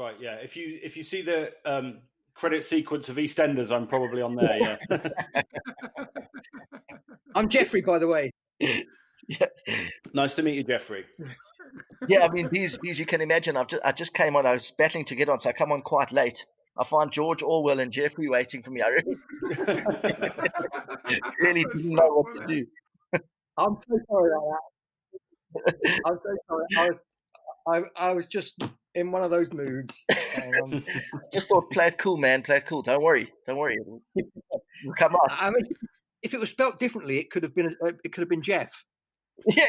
yeah, that's right. Yeah, if you if you see the um, credit sequence of EastEnders, I'm probably on there. Yeah. I'm Jeffrey, by the way. Yeah, nice to meet you, Jeffrey. yeah. I mean, these these you can imagine. I've just, I just came on. I was battling to get on, so I come on quite late. I find George Orwell and Jeffrey waiting for me. I really, really didn't know what to do. I'm so sorry about that. I'm so sorry. I was, I, I was just in one of those moods. Um, just thought, play it cool, man. Play it cool. Don't worry. Don't worry. come on. I mean, if it was spelt differently, it could have been. Uh, it could have been Jeff. yeah.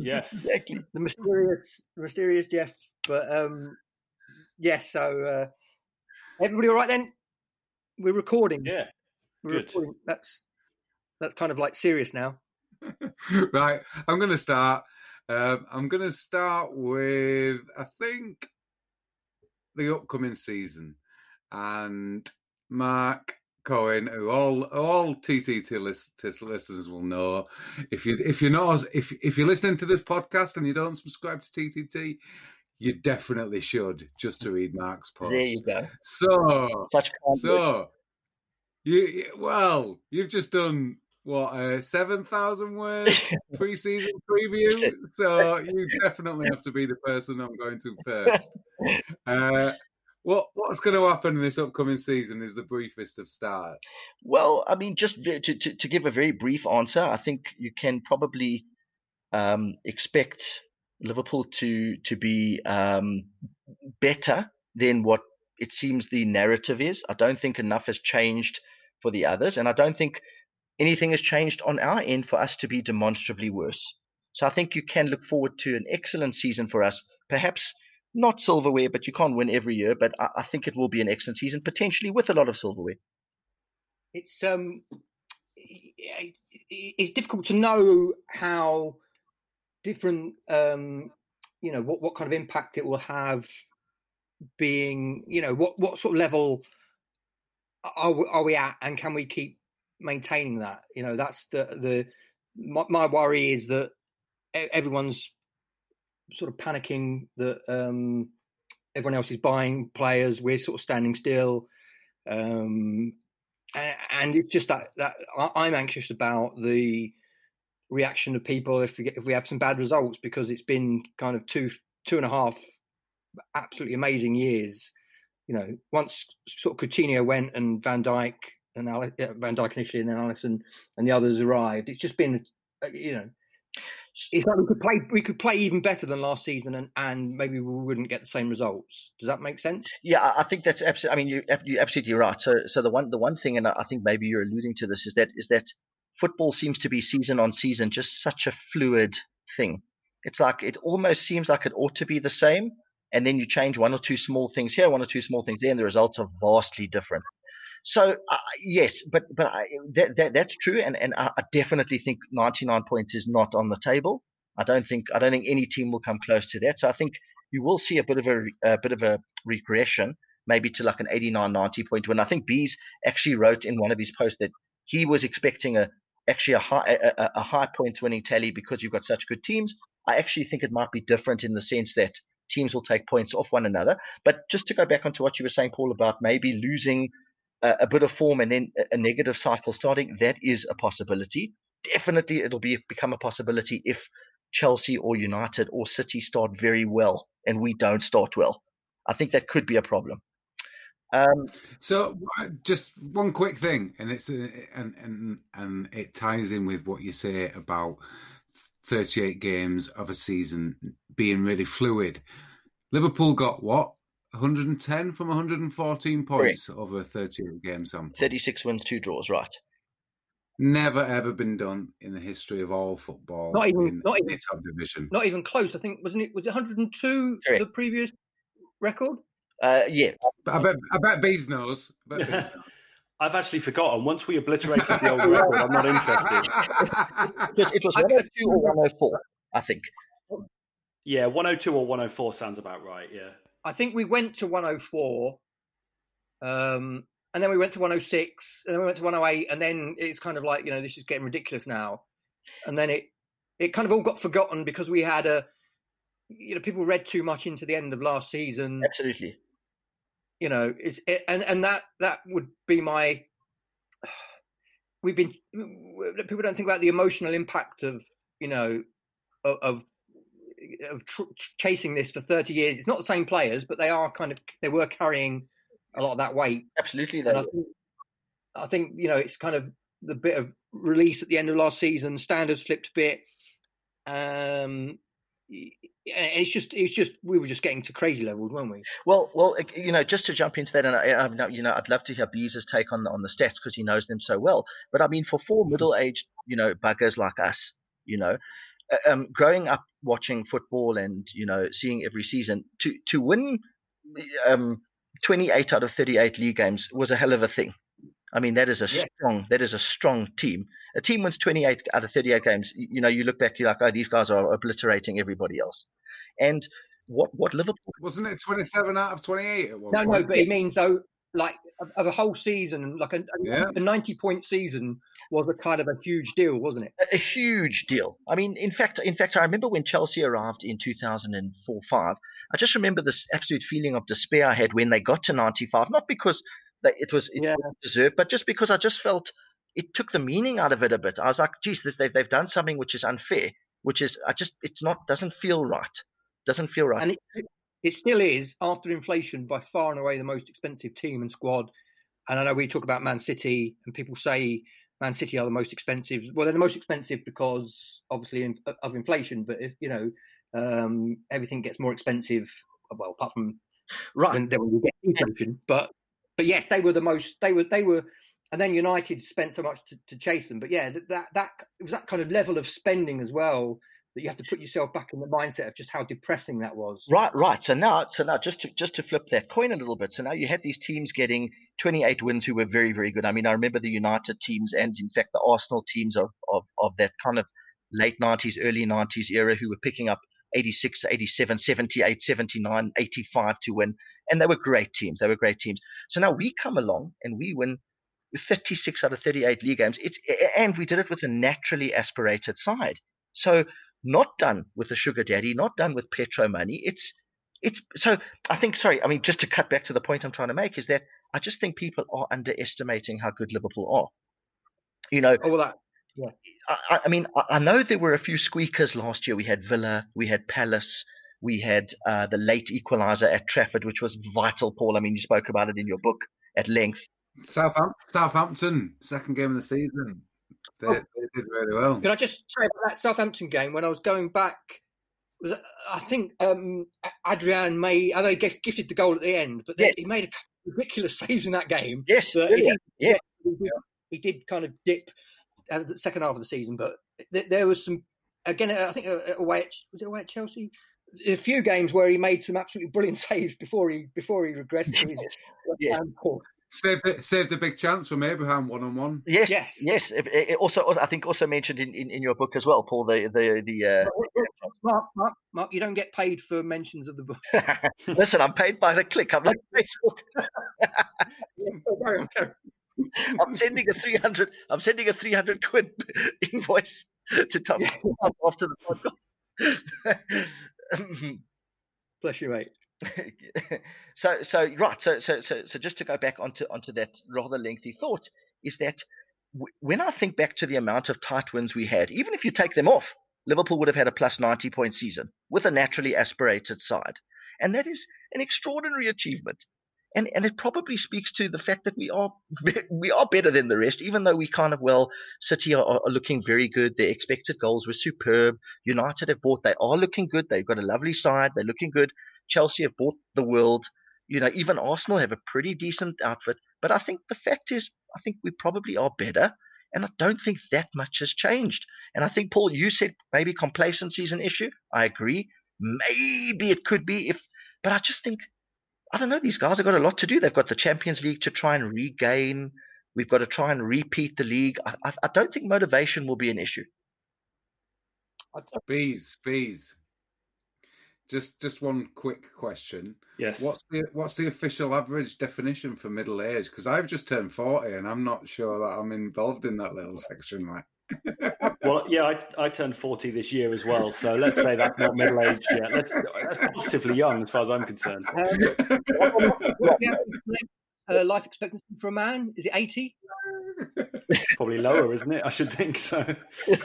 yes. Exactly. The mysterious, mysterious Jeff. But um, yes. Yeah, so uh, everybody, all right then? We're recording. Yeah. We're Good. recording. That's that's kind of like serious now. right. I'm going to start. Um, I'm going to start with, I think, the upcoming season. And Mark Cohen, who all all TTT listeners will know, if you if you're not if if you're listening to this podcast and you don't subscribe to TTT, you definitely should just to read Mark's post. There you go. So such so you well you've just done what a seven thousand word preseason preview. So you definitely have to be the person I'm going to first. Uh, what what's going to happen in this upcoming season is the briefest of start. Well, I mean, just to, to, to give a very brief answer, I think you can probably um, expect Liverpool to to be um, better than what it seems the narrative is. I don't think enough has changed for the others, and I don't think anything has changed on our end for us to be demonstrably worse. So I think you can look forward to an excellent season for us. Perhaps not silverware, but you can't win every year. But I, I think it will be an excellent season, potentially with a lot of silverware. It's um, it's difficult to know how different um, you know, what what kind of impact it will have. Being, you know, what what sort of level are are we at, and can we keep maintaining that. You know, that's the the my, my worry is that everyone's sort of panicking that um, everyone else is buying players. We're sort of standing still, um, and, and, it's just that that I'm anxious about the reaction of people if we get, if we have some bad results because it's been kind of two two and a half absolutely amazing years. You know, once sort of Coutinho went and Van Dijk and Alex, Van Dijk initially, and then Alisson and the others arrived. It's just been, uh, you know, it's like we could play we could play even better than last season, and, and maybe we wouldn't get the same results. Does that make sense? Yeah, I think that's absolutely. I mean, you you're absolutely right. So so the one the one thing, and I think maybe you're alluding to this, is that is that football seems to be season on season just such a fluid thing. It's like it almost seems like it ought to be the same, and then you change one or two small things here, one or two small things there, and the results are vastly different. So uh, yes, but but I, that, that that's true, and and I definitely think 99 points is not on the table. I don't think I don't think any team will come close to that. So I think you will see a bit of a, a bit of a regression, maybe to like an 89, 90 point win. I think Beez actually wrote in one of his posts that he was expecting a actually a high a, a high points winning tally because you've got such good teams. I actually think it might be different in the sense that teams will take points off one another. But just to go back onto what you were saying, Paul, about maybe losing a, a bit of form and then a, a negative cycle starting, that is a possibility. Definitely, it'll be become a possibility if Chelsea or United or City start very well and we don't start well. I think that could be a problem. Um, so, just one quick thing, and it's uh, and and and it ties in with what you say about 38 games of a season being really fluid. Liverpool got what 110 from 114 points Correct. over a 38 game sample. 36 wins, two draws, right. Never ever been done in the history of all football. Not even, in, not even top division. Not even close. I think wasn't it? Was it 102 Correct. the previous record? Uh, yeah. I bet. I bet Beez knows. I bet Beez knows. I've actually forgotten. Once we obliterated the old record, I'm not interested. it was 102 or 104, I think. Yeah, 102 or 104 sounds about right. Yeah. I think we went to 104, um, and then we went to 106, and then we went to 108, and then it's kind of like you know this is getting ridiculous now, and then it it kind of all got forgotten because we had a you know people read too much into the end of last season. Absolutely. You know, it's it, and and that that would be my. We've been people don't think about the emotional impact of you know of of, of tr- chasing this for thirty years. It's not the same players, but they are kind of they were carrying a lot of that weight. Absolutely, I think, I think you know it's kind of the bit of release at the end of last season. Standards slipped a bit. Um, it's just it's just we were just getting to crazy levels, weren't we? Well, well, you know, just to jump into that, and I, you know, I'd love to hear Beez's take on the, on the stats because he knows them so well. But I mean, for four middle-aged, you know, buggers like us, you know, um, growing up watching football and you know seeing every season to to win um, 28 out of 38 league games was a hell of a thing. I mean, that is a yeah. strong that is a strong team. A team wins 28 out of 38 games. You, you know, you look back, you're like, oh, these guys are obliterating everybody else. And what what Liverpool wasn't it 27 out of 28 no, point? no, but it means though, like of a whole season, like a, yeah. a 90 point season was a kind of a huge deal, wasn't it? A, a huge deal. I mean, in fact, in fact, I remember when Chelsea arrived in 2004 5. I just remember this absolute feeling of despair I had when they got to 95, not because that it was it yeah. deserved, but just because I just felt it took the meaning out of it a bit. I was like, geez, this, they've they've done something which is unfair, which is I just it's not doesn't feel right, doesn't feel right. And it, it still is after inflation by far and away the most expensive team and squad. And I know we talk about Man City, and people say Man City are the most expensive. Well, they're the most expensive because obviously of inflation. But if you know um, everything gets more expensive, well, apart from right when you get inflation, but but yes, they were the most. They were they were, and then United spent so much to, to chase them. But yeah, that, that that it was that kind of level of spending as well that you have to put yourself back in the mindset of just how depressing that was. Right, right. So now, so now, just to just to flip that coin a little bit. So now you had these teams getting 28 wins who were very, very good. I mean, I remember the United teams and in fact the Arsenal teams of of of that kind of late 90s, early 90s era who were picking up 86, 87, 78, 79, 85 to win. And they were great teams. They were great teams. So now we come along and we win 36 out of 38 league games. It's, and we did it with a naturally aspirated side. So not done with a sugar daddy, not done with petro money. It's, it's, so I think, sorry, I mean, just to cut back to the point I'm trying to make is that I just think people are underestimating how good Liverpool are. You know, oh, well, that, yeah. I, I mean, I, know there were a few squeakers last year. We had Villa, we had Palace, we had uh, the late equaliser at Trafford, which was vital, Paul. I mean, you spoke about it in your book at length. Southampton, Southampton second game of the season. They, oh. they did really well. Can I just say about that Southampton game when I was going back? Was I think um, Adrian May, I know he gifted the goal at the end, but yes. he made a ridiculous saves in that game. Yes, yeah. He, yeah. He did, he did kind of dip at the second half of the season, but th- there was some again. I think uh, away at, was it away at Chelsea? A few games where he made some absolutely brilliant saves before he before he regressed to his yeah. Saved a, saved a big chance from Abraham one on one. Yes, yes, yes. It, it also, I think, also mentioned in, in, in, your book as well, Paul. The the the. Uh... Mark, Mark, Mark, you don't get paid for mentions of the book. Listen, I'm paid by the click. I'm like Facebook. I'm sending a 300. I'm sending a 300 quid invoice to Tom yeah. after the podcast. Bless you, mate. so, so right. So, so, so, so, just to go back onto onto that rather lengthy thought is that w- when I think back to the amount of tight wins we had, even if you take them off, Liverpool would have had a plus 90 point season with a naturally aspirated side, and that is an extraordinary achievement and and it probably speaks to the fact that we are we are better than the rest, even though we kind of well City are, are, looking very good. Their expected goals were superb. United have bought; they are looking good. They've got a lovely side. They're looking good. Chelsea have bought the world. You know, even Arsenal have a pretty decent outfit. But I think the fact is, I think we probably are better. And I don't think that much has changed. And I think, Paul, you said maybe complacency is an issue. I agree. Maybe it could be if, but I just think I don't know. These guys have got a lot to do. They've got the Champions League to try and regain. We've got to try and repeat the league. I, I, I don't think motivation will be an issue. Beez, Beez. Just, just one quick question. Yes. What's the what's the official average definition for middle age? Because I've just turned forty, and I'm not sure that I'm involved in that little section. Like, well, yeah, I, I turned 40 this year as well. So let's say that's not middle aged yet. Let's, that's positively young as far as I'm concerned. Um, uh, life expectancy for a man? Is it 80? Probably lower, isn't it? I should think so.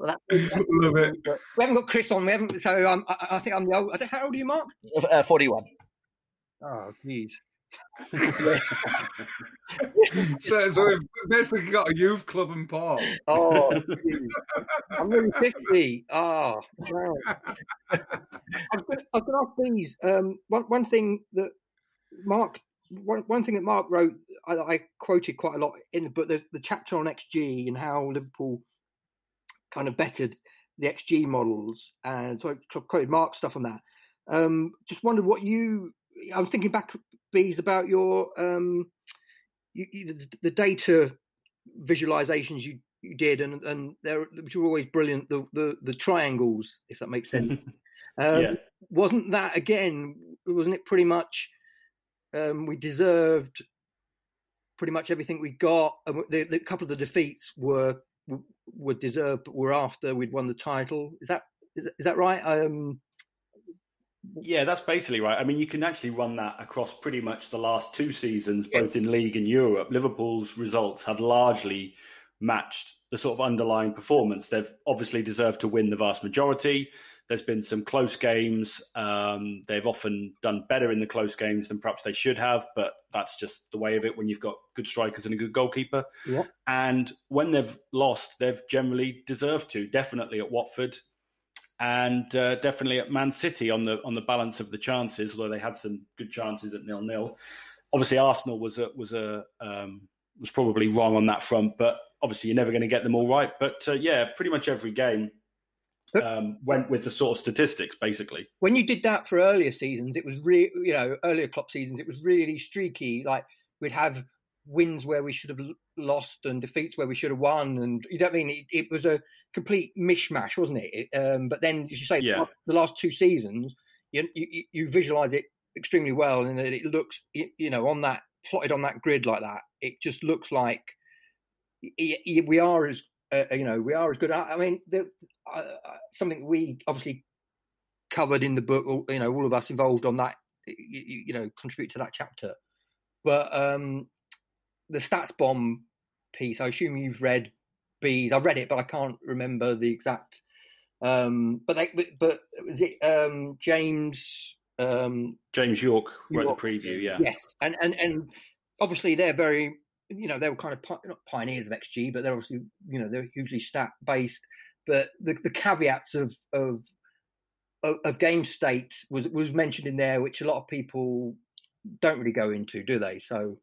well, Love it. We haven't got Chris on. We haven't. So um, I, I, think I'm the old. How old are you, Mark? Uh, 41. Oh, geez. so, so we've basically got a youth club in Paul. Oh, I'm nearly 50. Oh, wow. I was going to ask these. Um, one, one thing that Mark, one, one thing that Mark wrote, I, I quoted quite a lot in the book, the, the chapter on XG and how Liverpool kind of bettered the XG models. And so I quoted Mark's stuff on that. Um, just wondered what you, I'm thinking back, Beez, about your, um, you, you, the data visualizations you, you did, and, and they're, which were always brilliant, the, the, the triangles, if that makes sense. um, yeah. Wasn't that, again, wasn't it pretty much um, we deserved pretty much everything we got. And the, the couple of the defeats were were deserved, but were after we'd won the title. Is that is, is that right? Um, yeah, that's basically right. I mean, you can actually run that across pretty much the last two seasons, both in league and Europe. Liverpool's results have largely matched the sort of underlying performance. They've obviously deserved to win the vast majority. There's been some close games. Um, they've often done better in the close games than perhaps they should have, but that's just the way of it when you've got good strikers and a good goalkeeper. Yeah. And when they've lost, they've generally deserved to. Definitely at Watford, and uh, definitely at Man City on the on the balance of the chances. Although they had some good chances at nil nil. Obviously, Arsenal was a was a um, was probably wrong on that front, but obviously you're never going to get them all right. But uh, yeah, pretty much every game um, went with the sort of statistics, basically. When you did that for earlier seasons, it was really, you know, earlier Klopp seasons, it was really streaky. Like we'd have wins where we should have lost and defeats where we should have won, and you don't mean it, it was a complete mishmash, wasn't it? it um, but then, as you say, yeah. the last two seasons, you, you, you visualize it extremely well, and it looks, you know, on that plotted on that grid like that, it just looks like we are as uh, you know we are as good. I mean, the, uh, something we obviously covered in the book. You know, all of us involved on that. You, you know, contribute to that chapter. But um, the StatsBomb piece. I assume you've read Beez. I've read it, but I can't remember the exact. Um, but they, but, but was it um, James? Um, James Yorke wrote the preview. Yeah. Yes, and and and obviously they're very you know, they were kind of not pioneers of XG, but they're obviously, you know, they're hugely stat based. But the, the caveats of, of of game state was was mentioned in there, which a lot of people don't really go into, do they? So,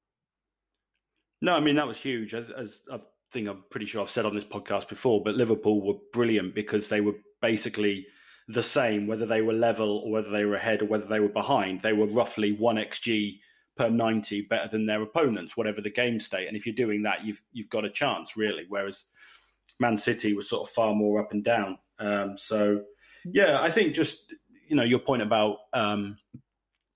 no, I mean that was huge. As, as I think I'm pretty sure I've said on this podcast before, but Liverpool were brilliant because they were basically the same, whether they were level or whether they were ahead or whether they were behind. They were roughly one xg per 90 better than their opponents, whatever the game state. And if you're doing that, you've you've got a chance, really. Whereas Man City was sort of far more up and down. Um, so, yeah, I think just you know your point about um,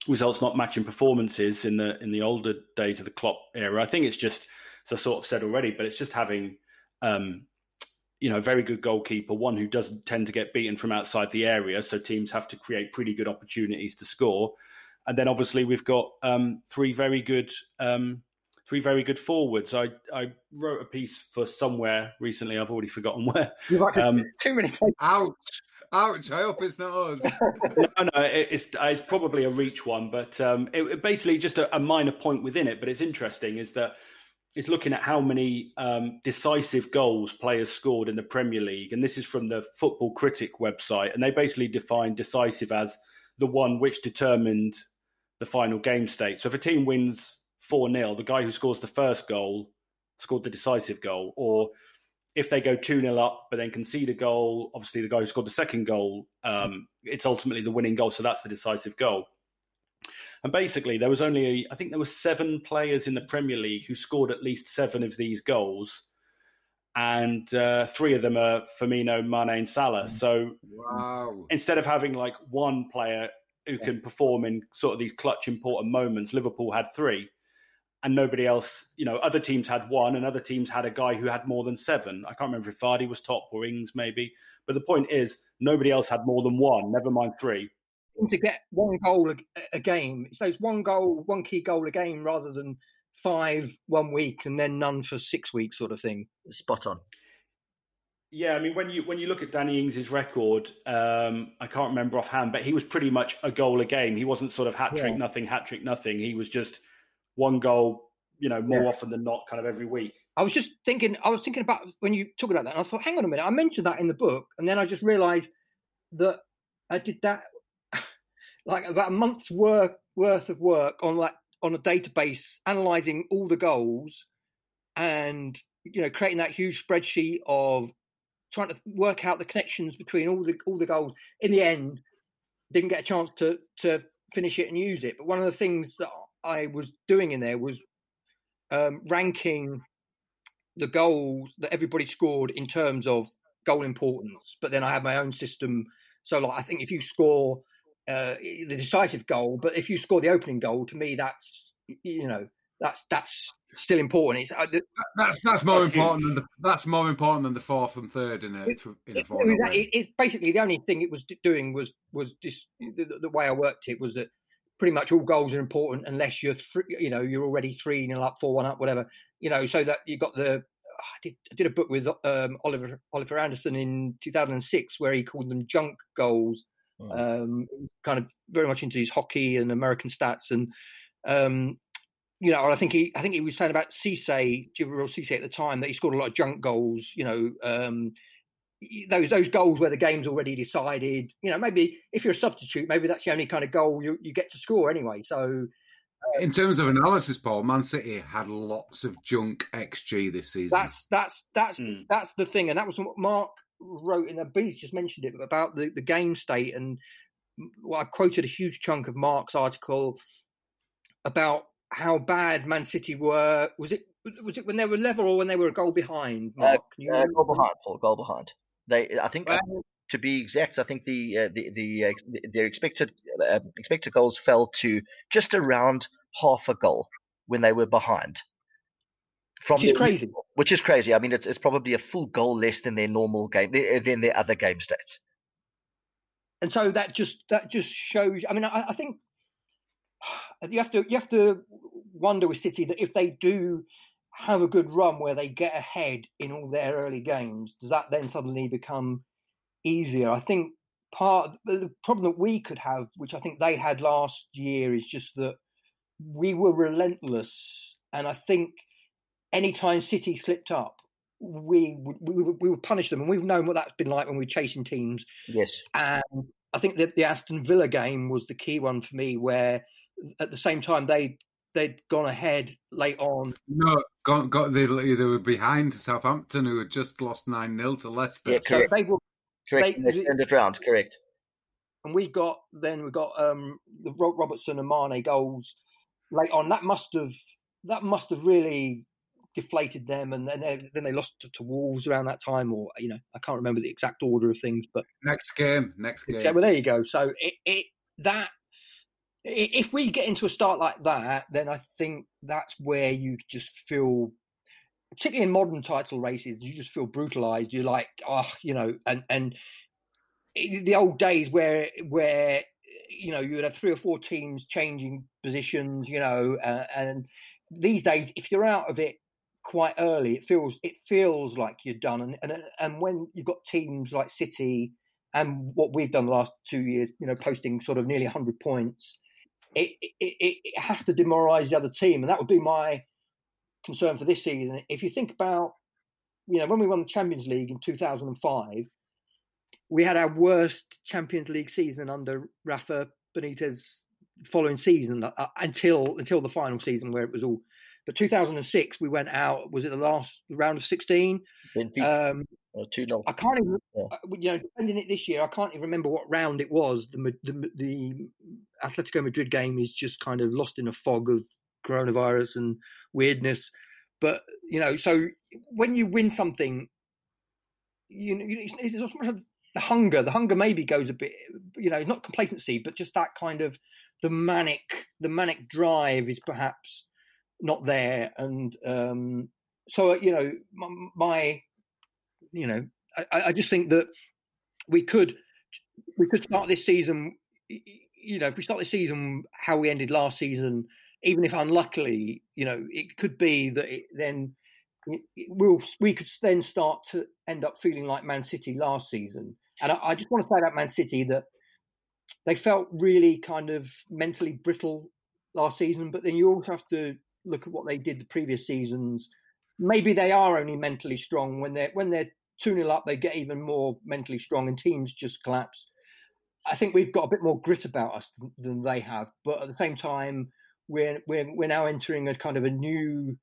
results not matching performances in the in the older days of the Klopp era. I think it's just as I sort of said already, but it's just having um, you know, a very good goalkeeper, one who doesn't tend to get beaten from outside the area. So teams have to create pretty good opportunities to score. And then obviously we've got um, three very good um, three very good forwards. I, I wrote a piece for somewhere recently. I've already forgotten where. Um, too many. Ouch! Ouch! I hope it's not us. no, no, it's it's probably a reach one, but um, it, it basically just a, a, minor point within it. But it's interesting is that it's looking at how many um, decisive goals players scored in the Premier League, and this is from the Football Critic website, and they basically define decisive as the one which determined the final game state. So if a team wins 4 0, the guy who scores the first goal scored the decisive goal. Or if they go 2 0 up but then concede a goal, obviously the guy who scored the second goal, um, it's ultimately the winning goal. So that's the decisive goal. And basically, there was only, I think there were seven players in the Premier League who scored at least seven of these goals. And uh, three of them are Firmino, Mane, and Salah. So wow. instead of having like one player who can perform in sort of these clutch important moments. Liverpool had three, and nobody else, you know, other teams had one and other teams had a guy who had more than seven. I can't remember if Vardy was top or Ings maybe. But the point is, nobody else had more than one, never mind three. To get one goal a, a game, it's those one goal, one key goal a game rather than five one week and then none for six weeks sort of thing. Spot on. Yeah, I mean when you when you look at Danny Ings's record, um, I can't remember offhand, but he was pretty much a goal a game. He wasn't sort of hat trick, yeah. nothing, hat trick, nothing. He was just one goal, you know, more yeah. often than not, kind of every week. I was just thinking, I was thinking about when you talk about that, and I thought, hang on a minute, I mentioned that in the book, and then I just realised that I did that like about a month's work worth of work on like on a database, analysing all the goals, and you know, creating that huge spreadsheet of trying to work out the connections between all the all the goals. In the end, didn't get a chance to to finish it and use it. But one of the things that I was doing in there was um, ranking the goals that everybody scored in terms of goal importance. But then I had my own system. So, like, I think if you score uh, the decisive goal, but if you score the opening goal, to me, that's you know that's that's still important. It's, uh, the, that's that's more that's important huge. than the, that's more important than the fourth and third in a it, in a it, it, it's basically the only thing it was doing was was just the, the, way I worked it was that pretty much all goals are important unless you're th- you know you're already three nil up, four one up, whatever. You know, so that you got the. I did, I did a book with um, Oliver Oliver Anderson in 2006 where he called them junk goals. Oh. Um, kind of very much into his hockey and American stats, and um, you know, I think he I think he was saying about Cisse, Djibril Cisse at the time that he scored a lot of junk goals. You know, um, those those goals where the game's already decided. You know, maybe if you're a substitute, maybe that's the only kind of goal you, you get to score anyway. So, uh, in terms of analysis, Paul, Man City had lots of junk xG this season. That's that's that's mm. that's the thing, and that was what Mark wrote in the beast Just mentioned it about the the game state, and well, I quoted a huge chunk of Mark's article about how bad Man City were. Was it was it when they were level or when they were a goal behind? Uh, Mark, uh, uh, goal behind, Paul. Goal behind. They, I think, to be exact, I think the uh, the the uh, their expected uh, expected goals fell to just around half a goal when they were behind. From which is crazy. Which is crazy. I mean, it's it's probably a full goal less than their normal game than their other game stats. And so that just that just shows. I mean, I, I think you have to you have to wonder with City that if they do have a good run where they get ahead in all their early games, does that then suddenly become easier? I think part the problem that we could have, which I think they had last year, is just that we were relentless, and I think anytime City slipped up, we would we, we would punish them, and we've known what that's been like when we're chasing teams. Yes, and I think that the Aston Villa game was the key one for me, where at the same time they they'd gone ahead late on. No, got, got they, they were behind Southampton, who had just lost nine 0 to Leicester. Yeah, correct. So they were correct. They, they turned it round. Correct. And we got then we got um, the Robertson and Mane goals late on. That must have that must have really deflated them, and then they, then they lost to, to, Wolves around that time, or you know I can't remember the exact order of things. But next game, next game. Yeah, well, there you go. So it, it that if we get into a start like that, then I think that's where you just feel, particularly in modern title races, you just feel brutalized. You're like, oh, you know, and and the old days where where you know you would have three or four teams changing positions, you know, uh, and these days if you're out of it quite early, it feels it feels like you're done. And and and when you've got teams like City and what we've done the last two years, you know, posting sort of nearly 100 points it, it, it has to demoralise the other team, and that would be my concern for this season. If you think about, you know, when we won the Champions League in 2005, we had our worst Champions League season under Rafa Benitez following season uh, until until the final season where it was all. But 2006, we went out. Was it the last round of 16? Um, uh, two nil. I can't even, yeah. Uh, you know, defending it this year, I can't even remember what round it was. The, the the Atletico Madrid game is just kind of lost in a fog of coronavirus and weirdness. But you know, so when you win something, you know, it's, it's not much of the hunger. The hunger maybe goes a bit, you know, not complacency, but just that kind of the manic, the manic drive is perhaps not there, and um, so you know my, my you know I, I, just think that we could we could start this season. You know, if we start this season how we ended last season, even if unluckily, you know, it could be that it, then will we could then start to end up feeling like Man City last season. And I, I just want to say about Man City that they felt really kind of mentally brittle last season, but then you also have to look at what they did the previous seasons. Maybe they are only mentally strong when they're when they're two 0 up, they get even more mentally strong, and teams just collapse. I think we've got a bit more grit about us than they have, but at the same time, we're we're we're now entering a kind of a new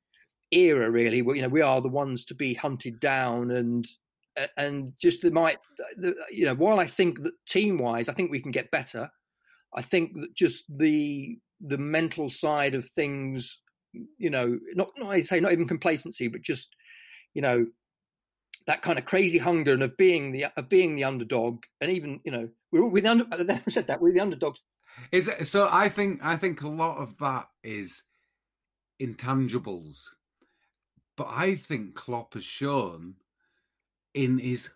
era, really. Where, you know, we are the ones to be hunted down, and and just the might, you know, while I think that team wise, I think we can get better. I think that just the the mental side of things, you know, not not I say not even complacency, but just you know that kind of crazy hunger and of being the of being the underdog, and even you know we're with under. I said that we're the underdogs. Is it, so? I think I think a lot of that is intangibles, but I think Klopp has shown in his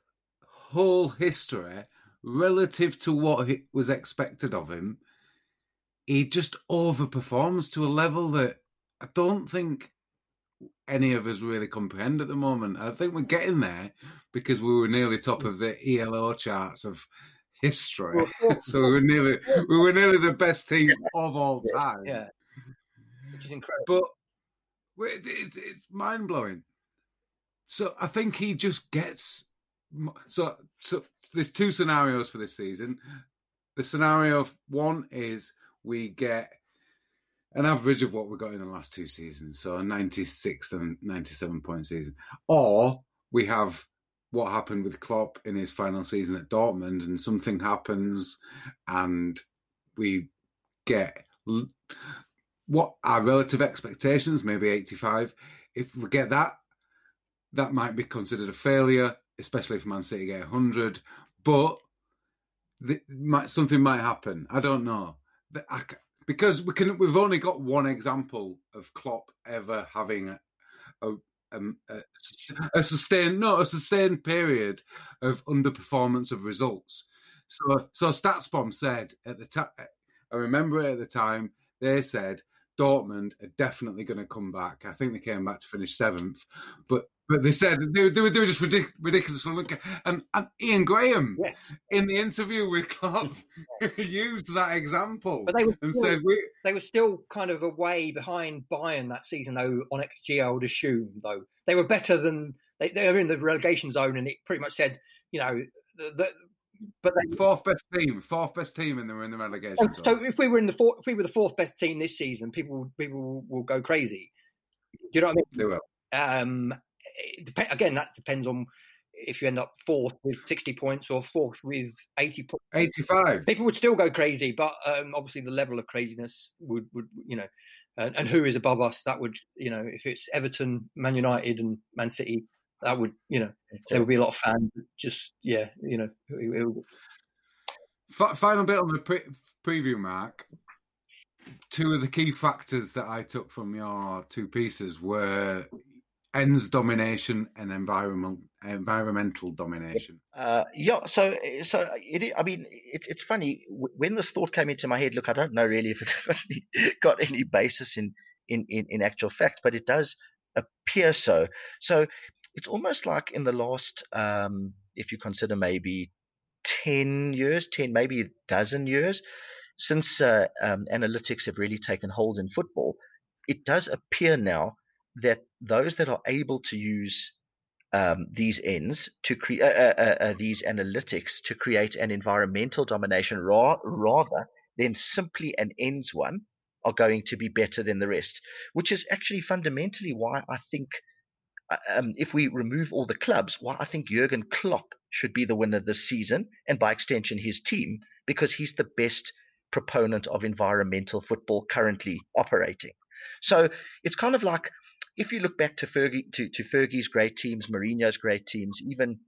whole history, relative to what was expected of him, he just overperforms to a level that I don't think any of us really comprehend at the moment. I think we're getting there because we were nearly top of the ELO charts of history. so we were nearly we were nearly the best team of all time. Yeah, which is incredible. But it's, it's mind blowing. So I think he just gets. So so there's two scenarios for this season. The scenario one is we get an average of what we got in the last two seasons, so a 96 and 97 point season, or we have what happened with Klopp in his final season at Dortmund, and something happens, and we get what our relative expectations, maybe 85. If we get that, that might be considered a failure, especially if Man City get 100. But might, something might happen. I don't know. I, because we can we've only got one example of Klopp ever having a a, um, a, a sustained no a sustained period of underperformance of results. So so StatsBomb said at the time, I remember it at the time they said Dortmund are definitely going to come back. I think they came back to finish seventh, but but they said they, they, were, they were just ridic- ridiculous. And, and Ian Graham yes. in the interview with Klopp used that example but they were and still, said we, they were still kind of away behind Bayern that season, though. On XG, I would assume though they were better than they, they were in the relegation zone, and it pretty much said you know the but they, fourth best team, fourth best team, and they were in the relegation. Oh, so if we were in the four, if we were the fourth best team this season, people people will, go crazy. Do you know what I mean? They will. Um, again, that depends on if you end up fourth with 60 points or fourth with 80 points. 85. People would still go crazy, but um, obviously the level of craziness would, would you know, and, and, who is above us, that would, you know, if it's Everton, Man United, and Man City, that would, you know, there would be a lot of fans. Just, yeah, you know. It, it Final bit on the pre- preview, Mark. Two of the key factors that I took from your two pieces were ends domination and environmental environmental domination. Uh, yeah, so so it, I mean, it's it's funny when this thought came into my head. Look, I don't know really if it's got any basis in, in in in actual fact, but it does appear so. So it's almost like in the last, um, if you consider maybe ten years, ten maybe a dozen years, since uh, um, analytics have really taken hold in football, it does appear now that those that are able to use um, these ends to create uh, uh, uh, uh, these analytics to create an environmental domination ra- rather than simply an ends one are going to be better than the rest, which is actually fundamentally why I think um, if we remove all the clubs, why I think Jurgen Klopp should be the winner this season, and by extension his team, because he's the best proponent of environmental football currently operating. So it's kind of like if you look back to Fergie to, to Fergie's great teams, Mourinho's great teams, even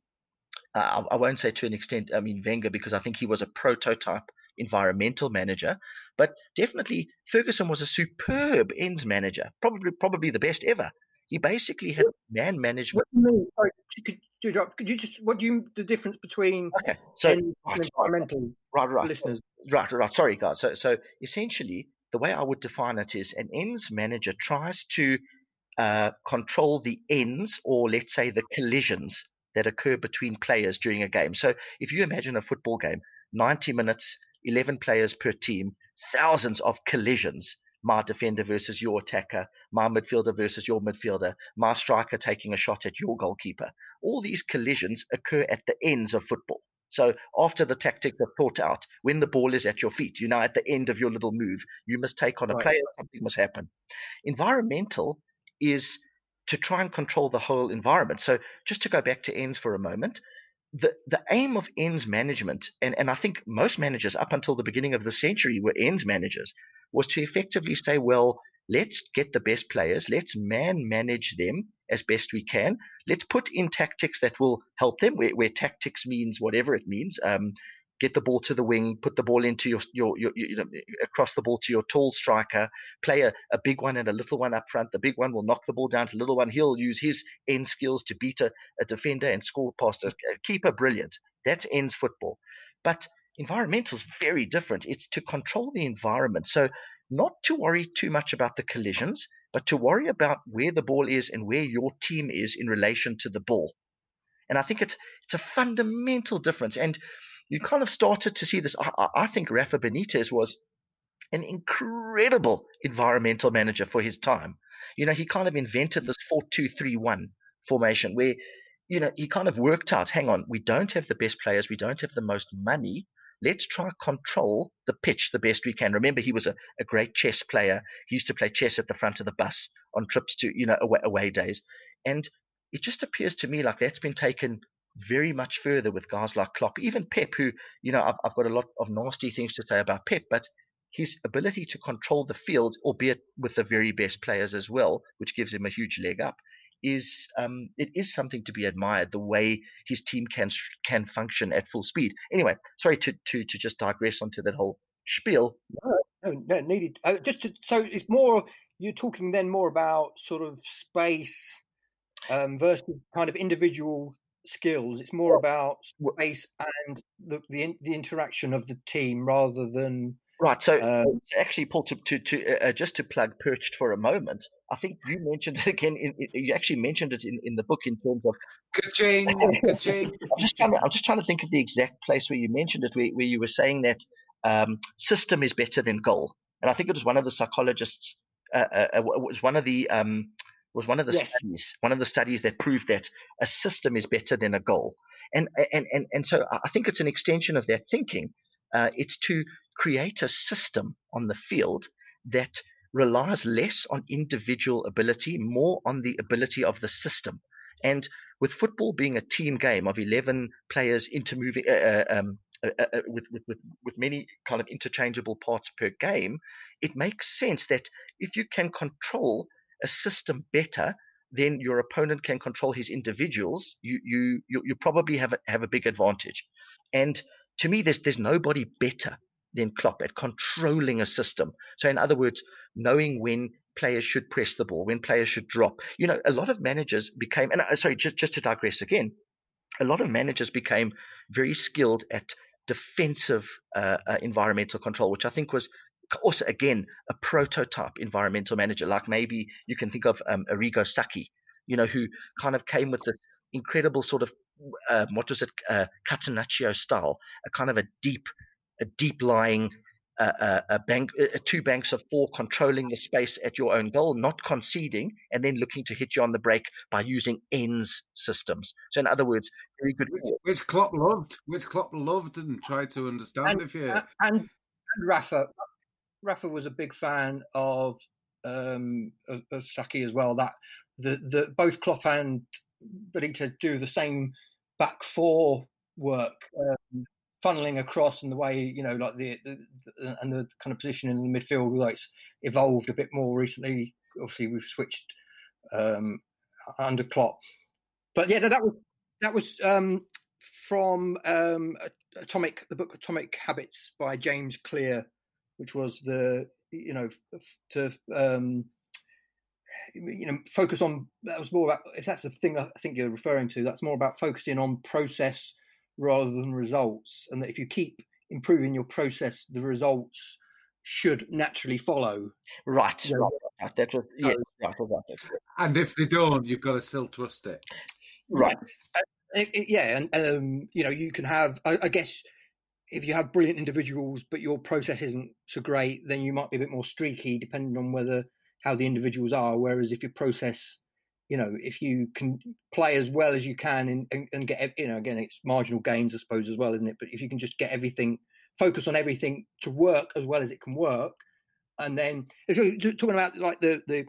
uh, I, I, won't say to an extent, I mean Wenger, because I think he was a prototype environmental manager, but definitely Ferguson was a superb ends manager, probably probably the best ever. He basically had man management. What do you mean? Sorry, could, could, could you just what do you the difference between okay? So right, environmental right, right, listeners? Right, right. Sorry, guys. So, so essentially, the way I would define it is an ends manager tries to uh, control the ends, or let's say the collisions that occur between players during a game. So, if you imagine a football game, 90 minutes, 11 players per team, thousands of collisions my defender versus your attacker, my midfielder versus your midfielder, my striker taking a shot at your goalkeeper. All these collisions occur at the ends of football. So after the tactics are thought out, when the ball is at your feet, you're now at the end of your little move. You must take on a right. player, something must happen. Environmental is to try and control the whole environment. So just to go back to ends for a moment, the, the aim of ends management, and, and I think most managers up until the beginning of the century were ends managers, was to effectively say, well, let's get the best players, let's man manage them as best we can. Let's put in tactics that will help them, where, where tactics means whatever it means. Um, get the ball to the wing, put the ball into your, your, your, you know, across the ball to your tall striker, play a, a big one and a little one up front. The big one will knock the ball down to the little one. He'll use his end skills to beat a, a defender and score past a, a keeper. Brilliant. That's ends football. But environmental is very different. It's to control the environment. So not to worry too much about the collisions, but to worry about where the ball is and where your team is in relation to the ball. And I think it's it's a fundamental difference. And you kind of started to see this. I, I think Rafa Benitez was an incredible environmental manager for his time. You know, he kind of invented this 4 2 3 1 formation where, you know, he kind of worked out hang on, we don't have the best players, we don't have the most money, let's try control the pitch the best we can. Remember, he was a, a great chess player. He used to play chess at the front of the bus on trips to, you know, away, away days. And it just appears to me like that's been taken very much further with guys like Klopp, even Pep, who, you know, I've, I've got a lot of nasty things to say about Pep, but his ability to control the field, albeit with the very best players as well, which gives him a huge leg up, is um, it is something to be admired. The way his team can can function at full speed. Anyway, sorry to to to just digress onto that whole spiel. No, no, no needed. Uh, just to, so it's more. You're talking then more about sort of space um, versus kind of individual skills. It's more about space and the the, the interaction of the team rather than Right. So um, actually, Paul, to, to, to uh, uh, just to plug Perched for a moment, I think you mentioned it again. In, in, you actually mentioned it in, in the book in terms of. Ka-ching, ka-ching. I'm just trying to. I'm just trying to think of the exact place where you mentioned it, where, where you were saying that um, system is better than goal, and I think it was one of the psychologists. Uh, uh, uh was one of the um, was one of the yes. studies, one of the studies that proved that a system is better than a goal, and and and and so I think it's an extension of that thinking. Uh, it's to create a system on the field that relies less on individual ability, more on the ability of the system. And with football being a team game of 11 players intermoving, uh, uh, um, uh, uh, with, with, with, with many kind of interchangeable parts per game, it makes sense that if you can control a system better, then your opponent can control his individuals. You you you, you probably have a, have a big advantage. And to me, there's there's nobody better than Klopp at controlling a system. So, in other words, knowing when players should press the ball, when players should drop. You know, a lot of managers became, and uh, sorry, just, just to digress again, a lot of managers became very skilled at defensive uh, uh, environmental control, which I think was also, again, a prototype environmental manager. Like maybe you can think of um, Arrigo Sacchi, you know, who kind of came with this incredible sort of, uh, what was it, uh, Catenaccio style, a kind of a deep a deep lying uh, uh, a bank, uh, two banks of four controlling the space at your own goal, not conceding, and then looking to hit you on the break by using ends systems. So, in other words, very good. Which, which Klopp loved, which Klopp loved and tried to understand. And, if you and, and Rafa, Rafa was a big fan of um, of, of Sacchi as well. That the the both Klopp and Benitez do the same back four work. Um, funneling across and the way you know like the, the, the, and the kind of position in the midfield like it's evolved a bit more recently obviously we've switched um under Klopp but yeah that was that was um from um Atomic, the book Atomic Habits by James Clear, which was the you know to um, you know focus on that was more about if that's the thing I think you're referring to. That's more about focusing on process rather than results, and that if you keep improving your process, the results should naturally follow. Right, yeah. right. That was, yeah, right, right. And if they don't, you've got to still trust it. Right. It, it, yeah, and um, you know you can have. I, I, guess if you have brilliant individuals, but your process isn't so great, then you might be a bit more streaky, depending on whether how the individuals are. Whereas if your process, you know, if you can play as well as you can and, and, and get, you know, again, it's marginal gains, I suppose, as well, isn't it? But if you can just get everything, focus on everything to work as well as it can work, and then talking about like the the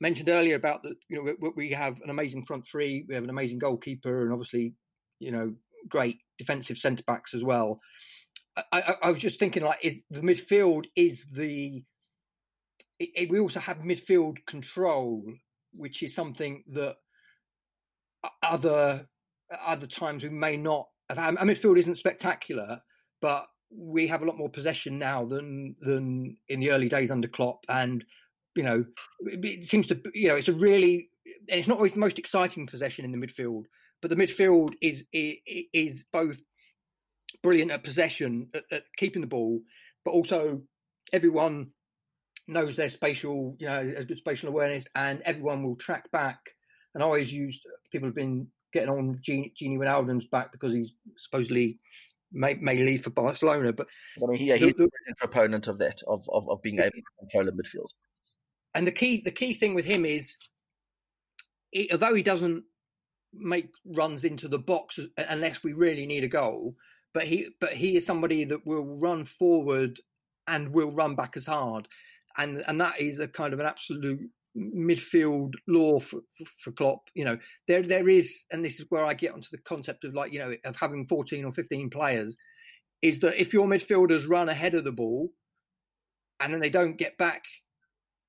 mentioned earlier about the you know we have an amazing front three, we have an amazing goalkeeper, and obviously you know great defensive centre backs as well. I, I, I, was just thinking like is the midfield is the it, it, we also have midfield control, which is something that other other times we may not have. Our midfield isn't spectacular, but we have a lot more possession now than than in the early days under Klopp, and you know, it seems to, you know, it's a really, it's not always the most exciting possession in the midfield, but the midfield is is both brilliant at possession, at, at keeping the ball, but also everyone knows their spatial, you know, has good spatial awareness, and everyone will track back. And I always use people have been getting on Gini, Gini Wijnaldum's back because he's supposedly may, may leave for Barcelona. But I mean, yeah, he's the, the, a proponent of that, of, of, of being able to control the midfield and the key the key thing with him is, it, although he doesn't make runs into the box unless we really need a goal, but he but he is somebody that will run forward and will run back as hard, and and that is a kind of an absolute midfield law for, for, for Klopp. You know, there there is, and this is where I get onto the concept of like you know of having fourteen or fifteen players, is that if your midfielders run ahead of the ball, and then they don't get back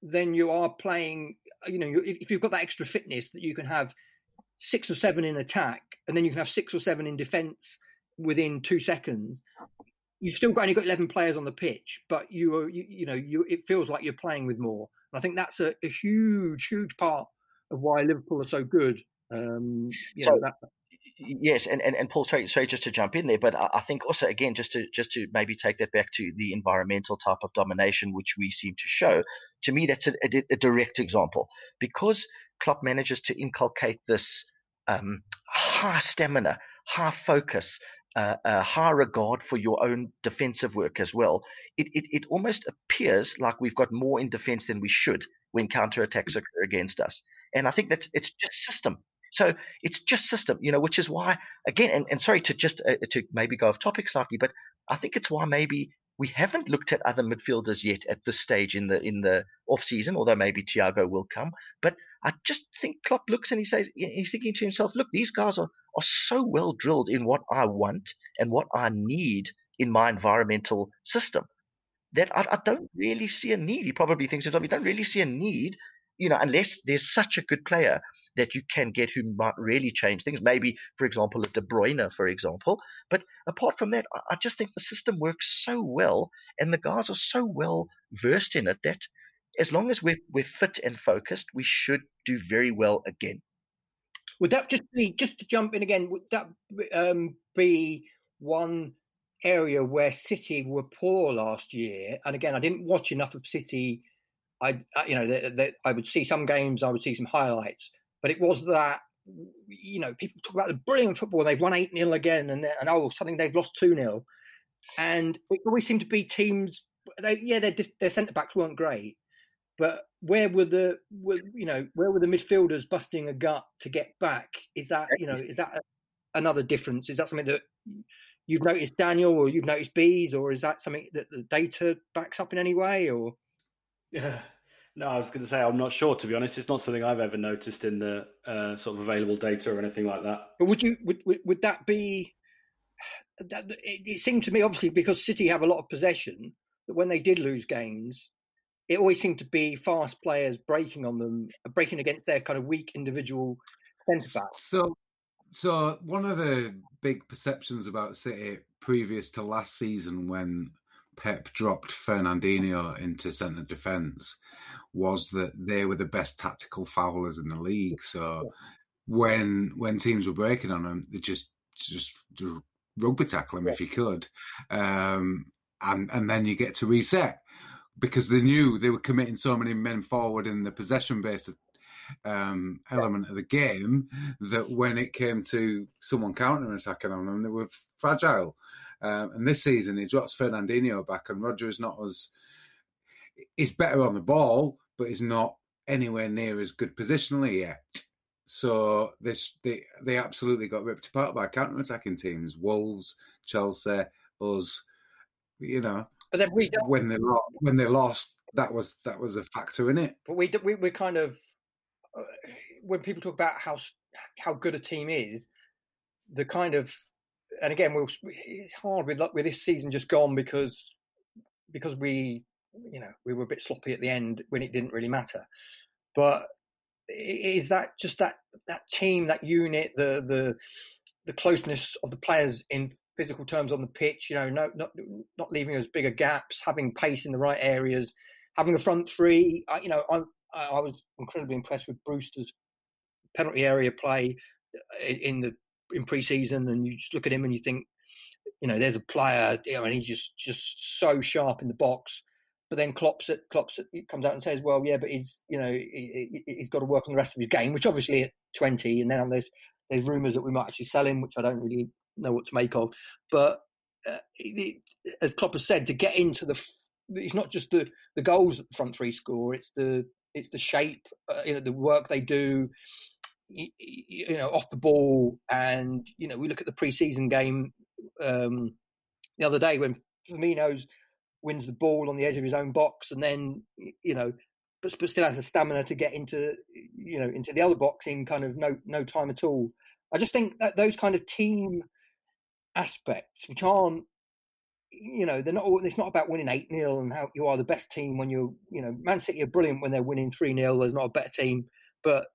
then you are playing. You know, if you've got that extra fitness that you can have six or seven in attack, and then you can have six or seven in defence within two seconds. You've still got only got eleven players on the pitch, but you are you, you know you it feels like you're playing with more. And I think that's a, a huge, huge part of why Liverpool are so good. Um, you so, know, that, Yes, and, and, and Paul, sorry, sorry, just to jump in there, but I, I think also again, just to just to maybe take that back to the environmental type of domination which we seem to show. To me, that's a, a, a direct example because Klopp manages to inculcate this um, high stamina, high focus, uh, a high regard for your own defensive work as well. It, it it almost appears like we've got more in defense than we should when counterattacks occur against us, and I think that's it's just system. So it's just system, you know, which is why, again, and, and sorry to just uh, to maybe go off topic slightly, but I think it's why maybe we haven't looked at other midfielders yet at this stage in the in the off season, although maybe Thiago will come. But I just think Klopp looks and he says he's thinking to himself, look, these guys are are so well drilled in what I want and what I need in my environmental system that I, I don't really see a need. He probably thinks himself, you don't really see a need, you know, unless there's such a good player that you can get who might really change things. Maybe, for example, a De Bruyne, for example. But apart from that, I just think the system works so well and the guys are so well versed in it that as long as we're, we're fit and focused, we should do very well again. Would that just be, just to jump in again, would that um, be one area where City were poor last year? And again, I didn't watch enough of City. I, you know, they, they, I would see some games, I would see some highlights, but it was that you know people talk about the brilliant football. and They've won eight 0 again, and and oh, suddenly they've lost two 0 and it always seemed to be teams. They, yeah, their their centre backs weren't great, but where were the were, you know where were the midfielders busting a gut to get back? Is that you know is that another difference? Is that something that you've noticed, Daniel, or you've noticed Beez, or is that something that the data backs up in any way? Or yeah, no, I was going to say I'm not sure. To be honest, it's not something I've ever noticed in the uh, sort of available data or anything like that. But would you would would, would that be? That, it, it seemed to me, obviously, because City have a lot of possession, that when they did lose games, it always seemed to be fast players breaking on them, breaking against their kind of weak individual centre backs. So, so one of the big perceptions about City previous to last season when Pep dropped Fernandinho into centre defence was that they were the best tactical foulers in the league. So when when teams were breaking on them, they just just, just rugby tackle them if you could, um, and and then you get to reset because they knew they were committing so many men forward in the possession based um, element of the game that when it came to someone counter attacking on them, they were fragile. Um, and this season, he drops Fernandinho back, and Rodri is not as he's better on the ball, but he's not anywhere near as good positionally yet. So this they they absolutely got ripped apart by counter attacking teams, Wolves, Chelsea, us. You know, but then we when they lost, when they lost, that was that was a factor in it. But we we we kind of uh, when people talk about how how good a team is, the kind of and again, we'll, it's hard with with this season just gone because because we you know we were a bit sloppy at the end when it didn't really matter. But is that just that that team, that unit, the the the closeness of the players in physical terms on the pitch? You know, no, not not leaving us bigger gaps, having pace in the right areas, having a front three. I, you know, I I was incredibly impressed with Brewster's penalty area play uh, in the in pre-season, and you just look at him and you think, you know, there's a player, you know, and he's just just so sharp in the box. But then Klopp's it, Klopp's it, comes out and says, well, yeah, but he's, you know, he, has got to work on the rest of his game, which obviously at 20, and then there's there's rumours that we might actually sell him, which I don't really know what to make of. But uh, it, as Klopp has said, to get into the, it's not just the the goals that the front three score; it's the it's the shape, uh, you know, the work they do, you, know, off the ball. And, you know, we look at the preseason game um, the other day when Firmino's wins the ball on the edge of his own box and then, you know, but, still has the stamina to get into, you know, into the other box in kind of no, no time at all. I just think that those kind of team aspects, which aren't you know, they're not. It's not about winning eight 0 and how you are the best team when you're. You know, Man City are brilliant when they're winning three 0 There's not a better team, but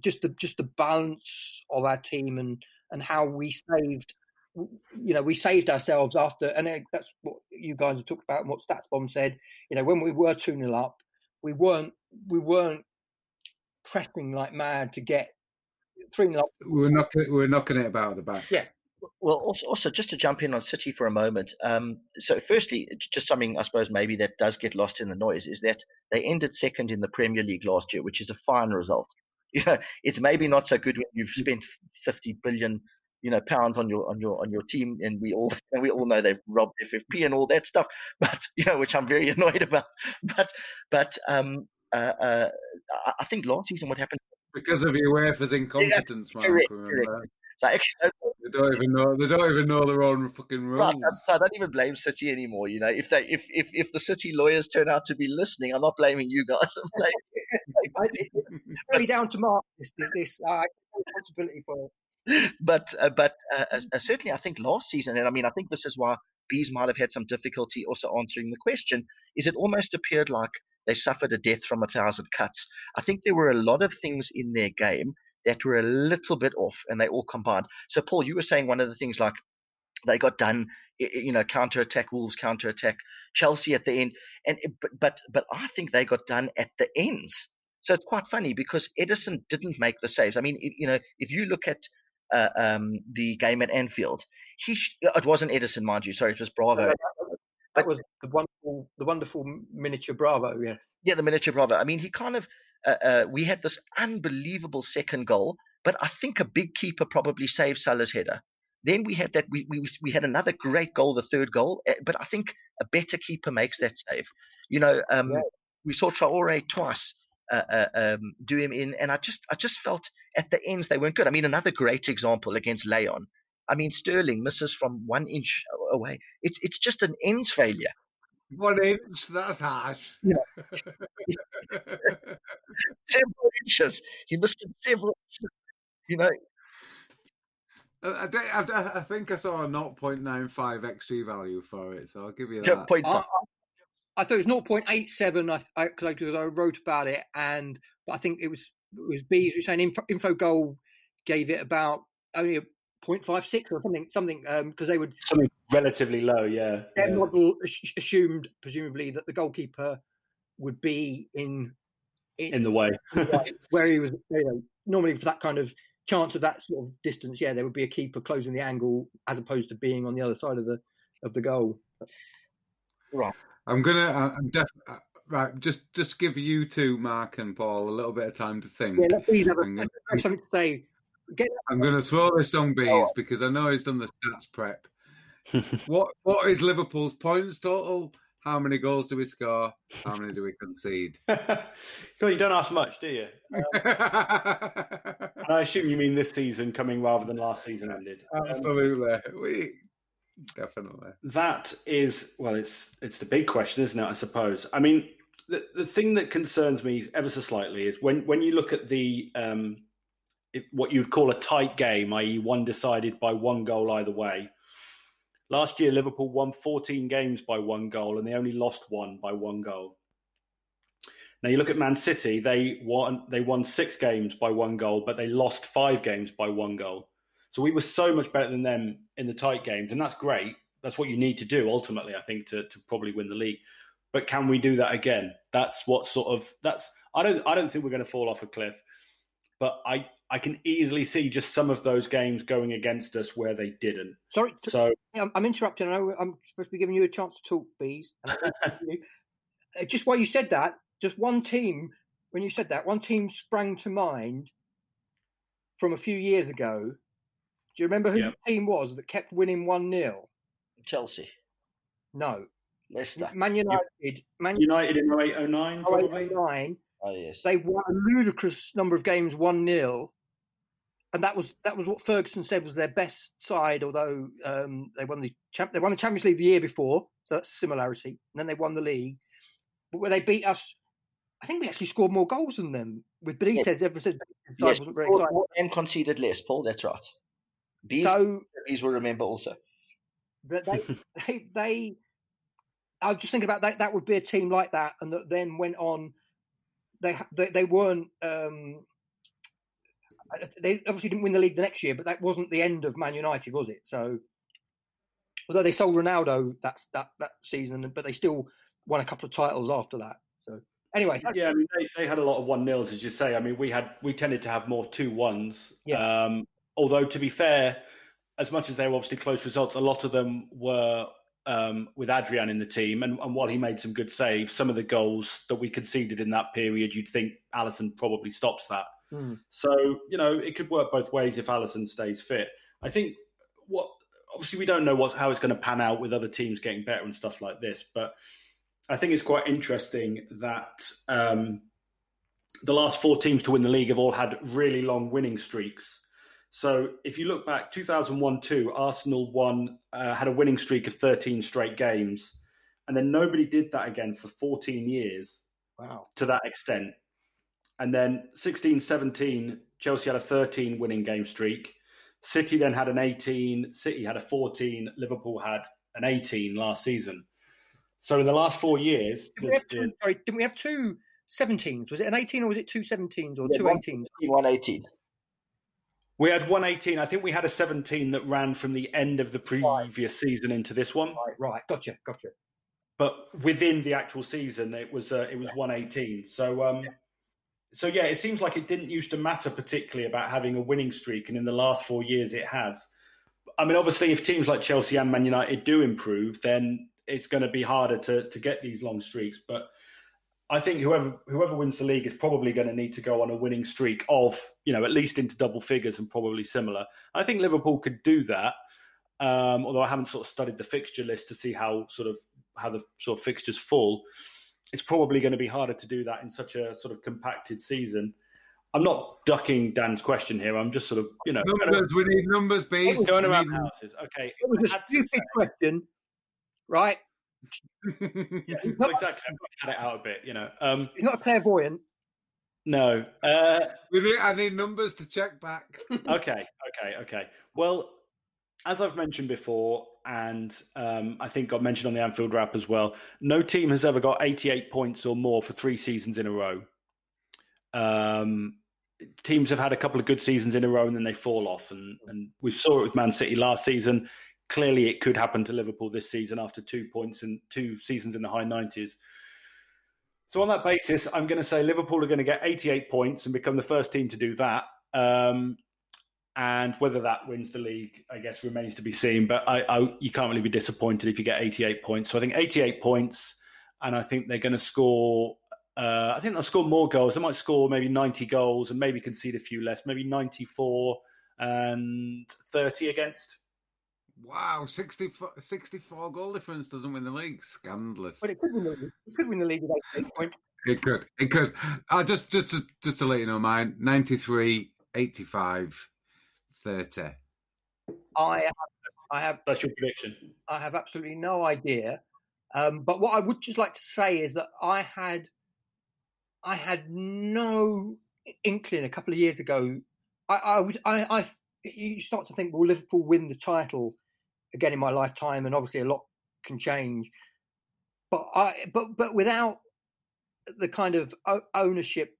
just the just the balance of our team and and how we saved you know we saved ourselves after and that's what you guys have talked about and what StatsBomb said you know when we were 2 0 up we weren't we weren't pressing like mad to get 3 0 up we are not we we're knocking it about the back yeah well, also, also, just to jump in on City for a moment. Um, so, firstly, just something I suppose maybe that does get lost in the noise is that they ended second in the Premier League last year, which is a fine result. you know, it's maybe not so good when you've spent 50 billion, you know, pounds on your on your on your team, and we all and we all know they've robbed FFP and all that stuff. But you know, which I'm very annoyed about. But but um, uh, uh, I think last season what happened because of UEFA's incompetence, yeah, Mark. Correct, correct. So actually, they don't even know. They don't even know their own fucking rules. Right, so I don't even blame City anymore. You know, if they, if, if, if the City lawyers turn out to be listening, I'm not blaming you guys. I'm blaming. really down to Mark. This, this, this uh, responsibility for. But uh, but uh, uh, certainly, I think last season, and I mean, I think this is why Beez might have had some difficulty also answering the question. Is it almost appeared like they suffered a death from a thousand cuts? I think there were a lot of things in their game that were a little bit off and they all combined. So, Paul, you were saying one of the things like they got done, you know, counter attack, Wolves counter attack, Chelsea at the end, and but but but I think they got done at the ends. So it's quite funny because Ederson didn't make the saves. I mean, you know, if you look at uh, um, the game at Anfield, he sh- it wasn't Ederson, mind you. Sorry, it was Bravo. That was the wonderful, the wonderful miniature Bravo. Yes. Yeah, the miniature Bravo. I mean, he kind of uh, uh, we had this unbelievable second goal, but I think a big keeper probably saved Salah's header. Then we had that we, we we had another great goal, the third goal, eh, but I think a better keeper makes that save. You know, um, yeah. we saw Traore twice uh, uh, um, do him in, and I just I just felt at the ends they weren't good. I mean, another great example against Lyon. I mean, Sterling misses from one inch away. It's it's just an ends failure. One inch, that's harsh. Yeah. several inches. He missed several inches. You know. I, I, I, think I saw a 0.95 XG value for it, so I'll give you that. Yeah, point I, I, thought it was 0.87 I, because I, I, wrote about it, and but I think it was it was Beez who saying info, Infogol gave it about only a 0.56 or something, something because um, they would something relatively low. Yeah, their yeah. model assumed presumably that the goalkeeper would be in in, in the way where he was. You know, normally for that kind of chance of that sort of distance, yeah, there would be a keeper closing the angle as opposed to being on the other side of the of the goal. Right. I'm gonna. I'm definitely. Right, just just give you two, Mark and Paul, a little bit of time to think. Yeah, let Beez have, a, gonna, have something to say. Get I'm going to throw this on Beez oh. because I know he's done the stats prep. what what is Liverpool's points total? How many goals do we score? How many do we concede? you don't ask much, do you? Um, I assume you mean this season coming rather than last season ended. Absolutely. Um, we definitely. That is well, it's it's the big question, isn't it? I suppose. I mean, the the thing that concerns me ever so slightly is when when you look at the um, it, what you'd call a tight game, i.e., one decided by one goal either way. Last year, Liverpool won 14 games by one goal, and they only lost one by one goal. Now you look at Man City; they won they won six games by one goal, but they lost five games by one goal. So we were so much better than them in the tight games, and that's great. That's what you need to do ultimately, I think, to to probably win the league. But can we do that again? That's what sort of that's. I don't. I don't think we're going to fall off a cliff, but I I can easily see just some of those games going against us where they didn't. Sorry, so I'm, I'm interrupting. I know I'm supposed to be giving you a chance to talk, Beez. Uh, just while you said that, just one team. When you said that, one team sprang to mind from a few years ago do you remember who yep. the team was that kept winning 1 0? Chelsea. No. Leicester. Man United. Man United in 08 09, probably. 09, oh, yes. They won a ludicrous number of games 1 0. And that was that was what Ferguson said was their best side, although um, they won the they won the Champions League the year before, so that's similarity. And then they won the league, but where they beat us, I think we actually scored more goals than them with Benitez. Yes. Ever since Benitez yes, wasn't very exciting. and conceded less, Paul. That's right. These, so these will remember also. But they, they, they, I was just thinking about that. That would be a team like that, and that then went on. They they, they weren't. Um, they obviously didn't win the league the next year, but that wasn't the end of Man United, was it? So, although they sold Ronaldo that that that season, but they still won a couple of titles after that. So, anyway, yeah, I mean, they, they had a lot of one nils, as you say. I mean, we had we tended to have more two ones. Yeah. Um, although to be fair, as much as they were obviously close results, a lot of them were um, with Adrian in the team. And, and, while he made some good saves, some of the goals that we conceded in that period, you'd think Alisson probably stops that. Mm. So, you know, it could work both ways if Alisson stays fit. I think what obviously we don't know what how it's going to pan out with other teams getting better and stuff like this, but I think it's quite interesting that um, the last four teams to win the league have all had really long winning streaks. So if you look back, 2001-2, Arsenal won, uh, had a winning streak of 13 straight games, and then nobody did that again for 14 years. Wow. To that extent. And then 16-17, Chelsea had a 13 winning game streak. City then had an 18, City had a 14, Liverpool had an 18 last season. So in the last four years, did we have two, sorry, didn't we have two 17s? Was it an 18 or was it two 17s or yeah, two 18s? One 18. We had 118. I think we had a 17 that ran from the end of the previous season into this one. Right, right. Gotcha, gotcha. But within the actual season, it was uh, it was 118. So, um, yeah. so yeah, it seems like it didn't used to matter particularly about having a winning streak, and in the last four years, it has. I mean, obviously, if teams like Chelsea and Man United do improve, then it's going to be harder to to get these long streaks. But I think whoever whoever wins the league is probably going to need to go on a winning streak of you know at least into double figures and probably similar. I think Liverpool could do that. Um, although I haven't sort of studied the fixture list to see how sort of how the sort of fixtures fall, it's probably going to be harder to do that in such a sort of compacted season. I'm not ducking Dan's question here. I'm just sort of you know numbers. we need numbers, Beez. Going around houses. Okay, it was a stupid question, right? yes, exactly. I've cut it out a bit, you know. Um, He's not a clairvoyant. No. Uh, we need, I need numbers to check back. okay, okay, okay. Well, as I've mentioned before, and um, I think got mentioned on the Anfield Wrap as well, no team has ever got 88 points or more for three seasons in a row. Um, teams have had a couple of good seasons in a row and then they fall off, and and we saw it with Man City last season. Clearly, it could happen to Liverpool this season after two points and two seasons in the high nineties. So on that basis, I'm going to say Liverpool are going to get 88 points and become the first team to do that. Um, and whether that wins the league, I guess, remains to be seen. But I, I, you can't really be disappointed if you get 88 points. So I think 88 points, and I think they're going to score. Uh, I think they'll score more goals. They might score maybe 90 goals and maybe concede a few less, maybe 94 and 30 against. Wow, 64, 64 goal difference doesn't win the league. Scandalous. But it could win the league. It could win the league with 88 points. It could. It could. Uh, just, just, to, just to let you know, mine 93, 85, 30. I have, I have, That's your prediction. I have absolutely no idea. Um, but what I would just like to say is that I had, I had no inkling a couple of years ago. I, I would, I, I, you start to think, will Liverpool win the title again in my lifetime? And obviously, a lot can change. But I, but but without the kind of ownership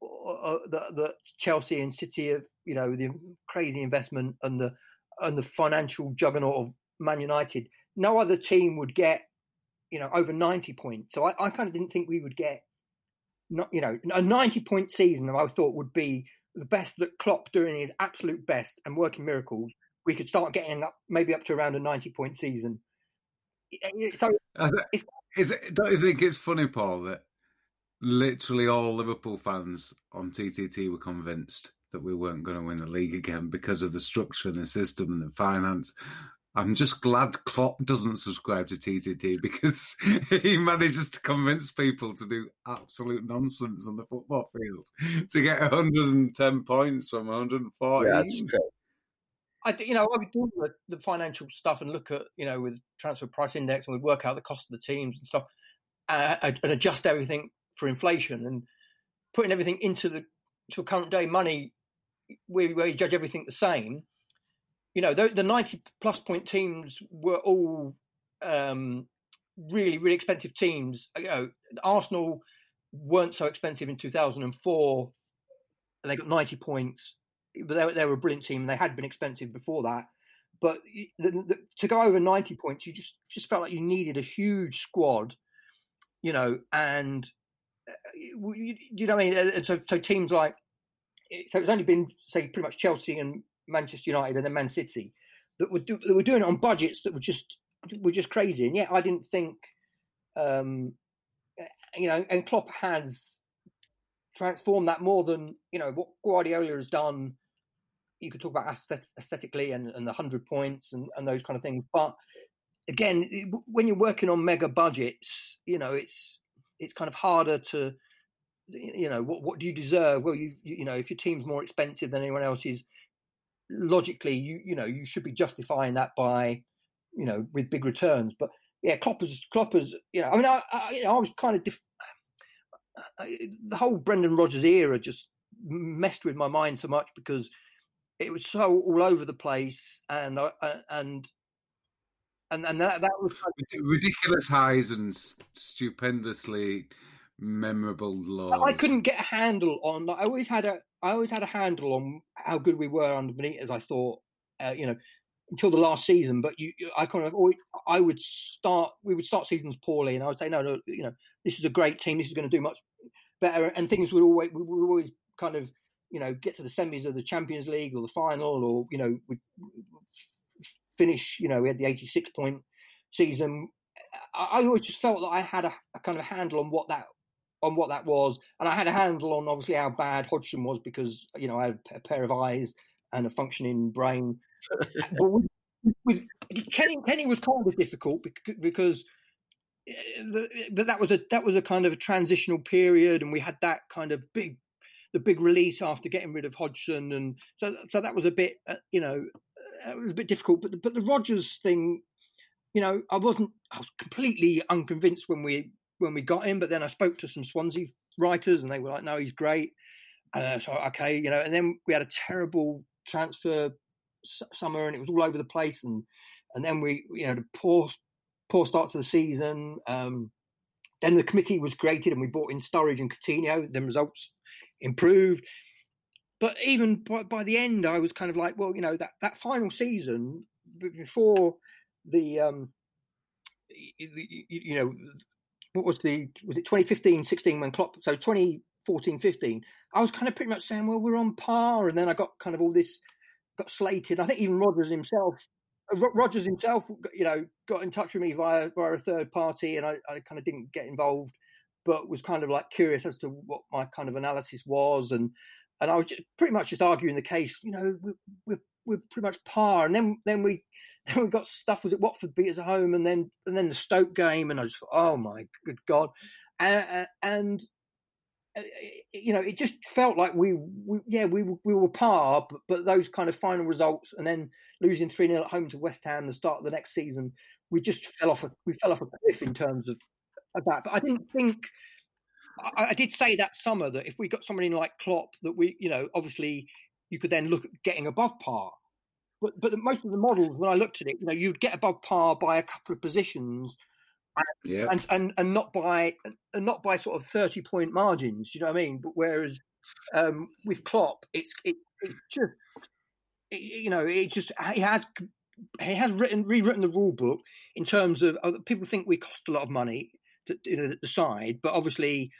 that, that Chelsea and City have, you know, the crazy investment and the and the financial juggernaut of Man United, no other team would get, you know, over ninety points. So I, I kind of didn't think we would get, not you know, a ninety point season. I thought would be the best that Klopp doing his absolute best and working miracles. We could start getting up maybe up to around a ninety point season. So is it, don't you think it's funny, Paul, that literally all Liverpool fans on TTT were convinced that we weren't going to win the league again because of the structure and the system and the finance. I'm just glad Klopp doesn't subscribe to TTT because he manages to convince people to do absolute nonsense on the football field to get 110 points from 140. Yeah, that's great. I, you know, I would do the, the financial stuff and look at, you know, with transfer price index and we'd work out the cost of the teams and stuff uh, and adjust everything for inflation and putting everything into the to current day money where, where you judge everything the same. You know, the, the 90 plus point teams were all um, really, really expensive teams. You know, Arsenal weren't so expensive in 2004 and they got 90 points but they, they were a brilliant team they had been expensive before that. But the, the, to go over 90 points, you just just felt like you needed a huge squad, you know, and you, you know what I mean? So, so teams like, so it's only been, say, pretty much Chelsea and Manchester United and then Man City that were, do, that were doing it on budgets that were just were just crazy. And yet I didn't think, um, you know, and Klopp has transformed that more than, you know, what Guardiola has done you could talk about aesthetically and, and the 100 points and, and those kind of things. But again, when you're working on mega budgets, you know, it's it's kind of harder to, you know, what what do you deserve? Well, you you know, if your team's more expensive than anyone else's, logically, you you know, you should be justifying that by, you know, with big returns. But yeah, Kloppers, Kloppers, you know, I mean, I I, you know, I was kind of diff- the whole Brendan Rodgers era just messed with my mind so much because it was so all over the place, and uh, and and and that that was ridiculous highs and stupendously memorable lows. I couldn't get a handle on. Like, I always had a I always had a handle on how good we were under Benitez. I thought, uh, you know, until the last season. But you, I kind of always, I would start. We would start seasons poorly, and I would say, no, no, you know, this is a great team. This is going to do much better, and things would always we would always kind of you know, get to the semis of the Champions League or the final, or you know, we finish. You know, we had the 86 point season. I, I always just felt that I had a, a, kind of a handle on what that on what that was, and I had a handle on obviously how bad Hodgson was because you know I had a pair of eyes and a functioning brain. but with, with, Kenny, Kenny was kind of difficult because but eh, that was a that was a kind of a transitional period, and we had that kind of big the big release after getting rid of Hodgson, and so so that was a bit, uh, you know, uh, it was a bit difficult. But the, but the Rodgers thing, you know, I wasn't, I was completely unconvinced when we when we got him. But then I spoke to some Swansea writers, and they were like, "No, he's great." Uh, so okay, you know, and then we had a terrible transfer summer, and it was all over the place, and and then we, you know, the poor poor start to the season. Um, then the committee was created, and we brought in Sturridge and Coutinho. Then results improved. but even by, by the end, I was kind of like, well, you know, that that final season before the um, you, you know, what was the was it 2015 16 when Klopp so 2014 15 I was kind of pretty much saying well we're on par. And then I got kind of all this got slated. I think even Rodgers himself Rodgers himself you know got in touch with me via via a third party. And I, I kind of didn't get involved but was kind of like curious as to what my kind of analysis was and and I was pretty much just arguing the case you know we're, we're we're pretty much par. And then then we then we got stuff was at Watford beat us at home, and then and then the Stoke game, and I just thought, oh my good god, and, and uh, you know it just felt like we, we yeah we we were par, but, but those kind of final results, and then losing three 0 at home to West Ham the start of the next season, we just fell off a we fell off a cliff in terms of, of that. But I didn't think. I, I did say that summer that if we got somebody like Klopp, that we, you know, obviously you could then look at getting above par. But but most of the models, when I looked at it, you know, you'd get above par by a couple of positions, and yeah. and, and, and not by and not by sort of thirty point margins. You know what I mean? But whereas um, with Klopp, it's it, it just it, you know it just he has he has written rewritten the rule book in terms of uh, people think we cost a lot of money to, the side, but obviously,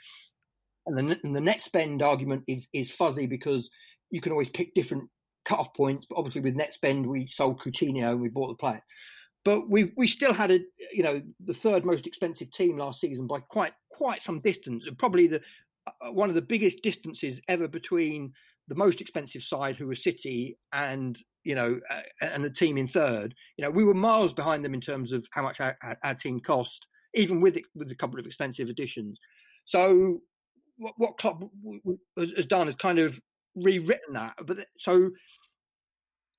and the and the net spend argument is is fuzzy because you can always pick different cut-off points. But obviously, with net spend, we sold Coutinho and we bought the player. But we we still had a you know the third most expensive team last season by quite quite some distance, and probably the uh, one of the biggest distances ever between the most expensive side, who was City, and you know, uh, and the team in third. You know, we were miles behind them in terms of how much our, our team cost, even with it, with a couple of expensive additions. So, what, what Klopp has done is kind of rewritten that. But so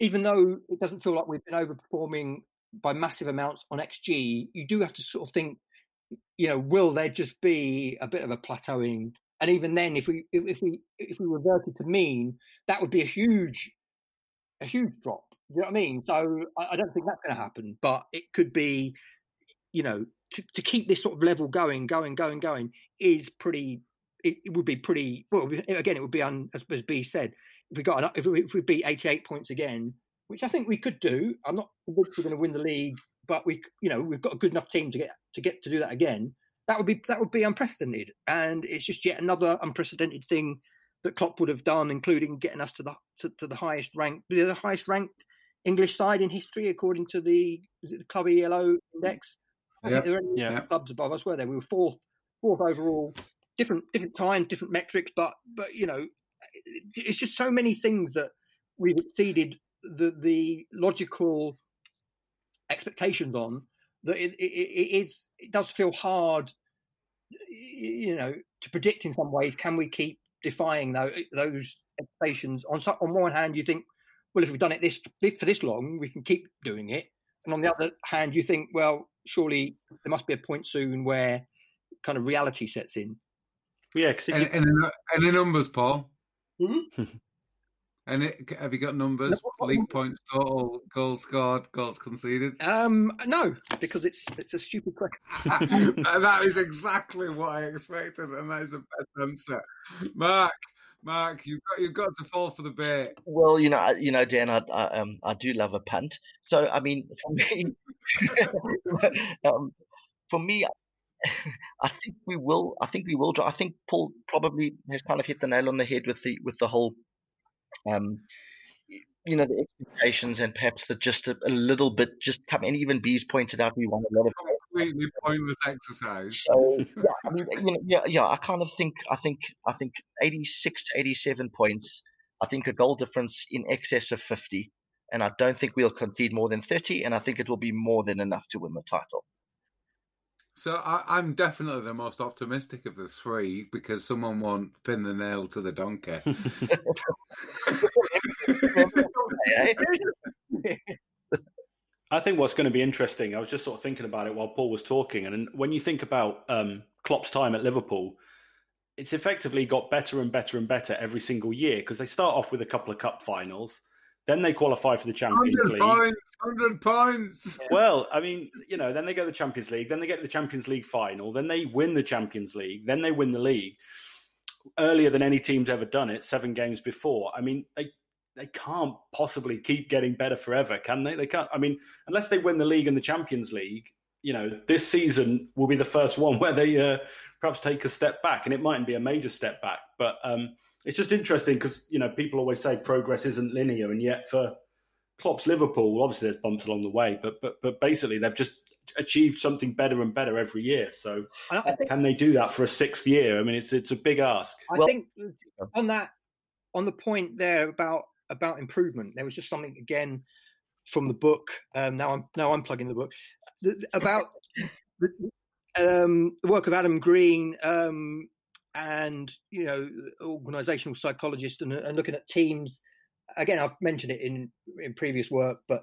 even though it doesn't feel like we've been overperforming by massive amounts on XG, you do have to sort of think, you know, will there just be a bit of a plateauing? And even then, if we if we if we reverted to mean, that would be a huge a huge drop. You know what I mean? So I, I don't think that's going to happen, but it could be, you know, to, keep this sort of level going, going, going, going is pretty it, it would be pretty well. Again, it would be un, as, as B said. If we got if we, if we beat 88 points again, which I think we could do. I'm not we're going to win the league, but we you know we've got a good enough team to get to get to do that again. That would be that would be unprecedented, and it's just yet another unprecedented thing that Klopp would have done, including getting us to the to, to the highest ranked the highest ranked English side in history, according to the the Club ELO index. I think there were any yeah. clubs above us, were there? We were fourth fourth overall different different time, different metrics, but but you know, it's just so many things that we've exceeded the the logical expectations on that it, it, it is it does feel hard, you know, to predict in some ways. Can we keep defying those those expectations? On on one hand, you think, well, if we've done it this for this long, we can keep doing it, and on the other hand, you think, well, surely there must be a point soon where kind of reality sets in. Yeah, because any, any, any, numbers, Paul? Mm-hmm. and have you got numbers? No, League points total, goals scored, goals conceded. Um, no, because it's it's a stupid question. that is exactly what I expected, and that is the best answer. Mark, Mark, you've got you've got to fall for the bait. Well, you know, you know, Dan, I, I um I do love a punt. So I mean, for me, um, for me, I think we will. I think we will. I think Paul probably has kind of hit the nail on the head with the with the whole, um, you know, the expectations and perhaps the just a, a little bit just come. And even Beez pointed out we won a lot of completely pointless exercise. So yeah, I mean, you know, yeah, yeah. I kind of think. I think. I think eighty-six to eighty-seven points. I think a goal difference in excess of fifty, and I don't think we'll concede more than thirty. And I think it will be more than enough to win the title. So I, am definitely the most optimistic of the three because someone won't pin the nail to the donkey. I think what's going to be interesting. I was just sort of thinking about it while Paul was talking, and when you think about um, Klopp's time at Liverpool, it's effectively got better and better and better every single year because they start off with a couple of cup finals. Then they qualify for the Champions 100 League. Points, 100 points. Well, I mean, you know, then they go to the Champions League, then they get to the Champions League final, then they win the Champions League, then they win the league. earlier than any team's ever done it, seven games before. I mean, they they can't possibly keep getting better forever, can they? They can't. I mean, unless they win the league and the Champions League, you know, this season will be the first one where they uh, perhaps take a step back, and it mightn't be a major step back, but um, it's just interesting because you know people always say progress isn't linear, and yet for Klopp's Liverpool, obviously there's bumps along the way, but but but basically they've just achieved something better and better every year. So think, can they do that for a sixth year? I mean, it's it's a big ask. I well, think on that on the point there about about improvement, there was just something again from the book. Um, now I'm now I'm plugging the book about the, um, the work of Adam Green um, and you know organizational psychologist and, and, looking at teams. Again, I've mentioned it in in previous work, but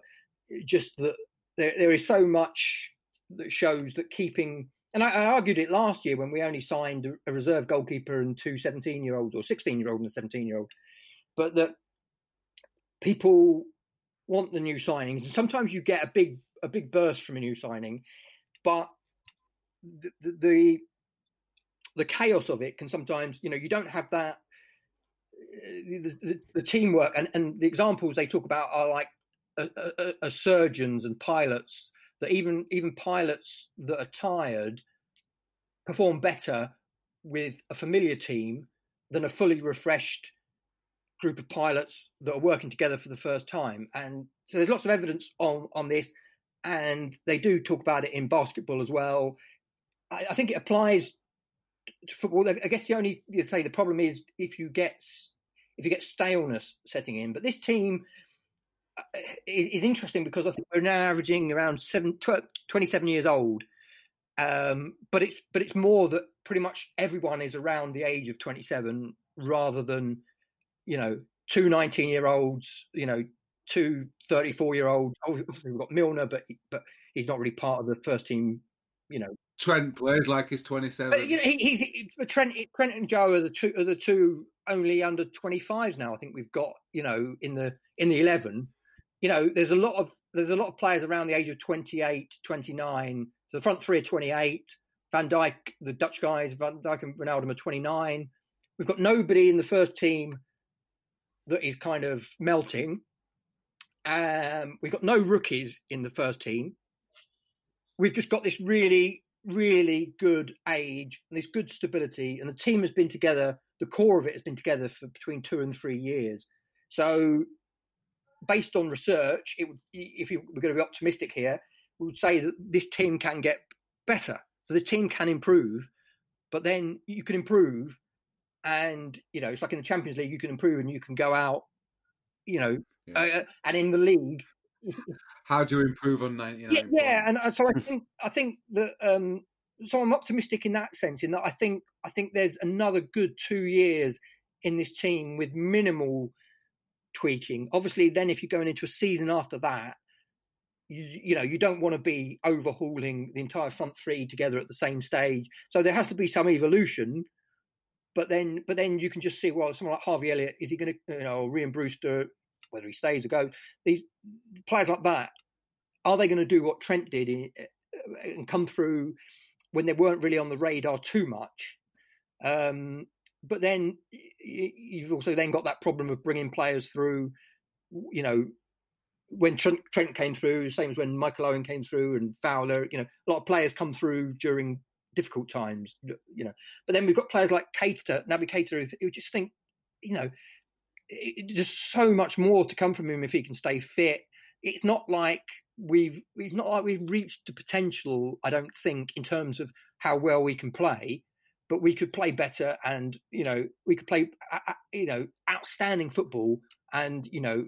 just that there, there is so much that shows that keeping and I, I, argued it last year when we only signed a reserve goalkeeper and two 17 year olds or 16 year old and a 17 year old, but that people want the new signings. And sometimes you get a big a big burst from a new signing, but the, the the chaos of it can sometimes you know you don't have that eh, the, the, the teamwork and, and the examples they talk about are like a, a, a surgeons and pilots that even even pilots that are tired perform better with a familiar team than a fully refreshed group of pilots that are working together for the first time. And so there's lots of evidence on on this, and they do talk about it in basketball as well. I, I think it applies to football. I guess the only you say the problem is if you get if you get staleness setting in. But this team uh, is interesting because I think we're now averaging around seven, 27 years old. Um, but it's but it's more that pretty much everyone is around the age of 27 rather than you know two 19 year olds you know two 34 year olds we've got Milner but but he's not really part of the first team you know Trent plays like he's 27 but, you know he, he's Trent Trent and Joe are the two are the two only under 25s now I think we've got you know in the in the 11 you know, there's a lot of there's a lot of players around the age of 28, 29. So the front three are 28. Van Dijk, the Dutch guys, Van Dijk and Ronaldo are 29. We've got nobody in the first team that is kind of melting. Um, we've got no rookies in the first team. We've just got this really, really good age and this good stability, and the team has been together. The core of it has been together for between two and three years. So based on research, it if you we're going to be optimistic here, we would say that this team can get better. So the team can improve, but then you can improve, and you know it's like in the Champions League, you can improve and you can go out, you know, yeah. uh, and in the league. How do you improve on ninety nine? Yeah, yeah, and uh, so I think I think that um, so I'm optimistic in that sense. In that I think I think there's another good two years in this team with minimal tweaking. Obviously, then if you're going into a season after that, you, you, know you don't want to be overhauling the entire front three together at the same stage. So there has to be some evolution. But then, but then you can just see, well, someone like Harvey Elliott is he going to, you know, Rhian Brewster, whether he stays or goes, these players like that, are they going to do what Trent did in, and come through when they weren't really on the radar too much? Um, but then you've also then got that problem of bringing players through. You know, when Trent, Trent came through, same as when Michael Owen came through and Fowler. You know, a lot of players come through during difficult times. You know, but then we've got players like Keita, Naby Keita, who just think, you know, it, just so much more to come from him if he can stay fit. It's not like we've we've not like we've reached the potential. I don't think in terms of how well we can play but we could play better and you know we could play you know outstanding football and you know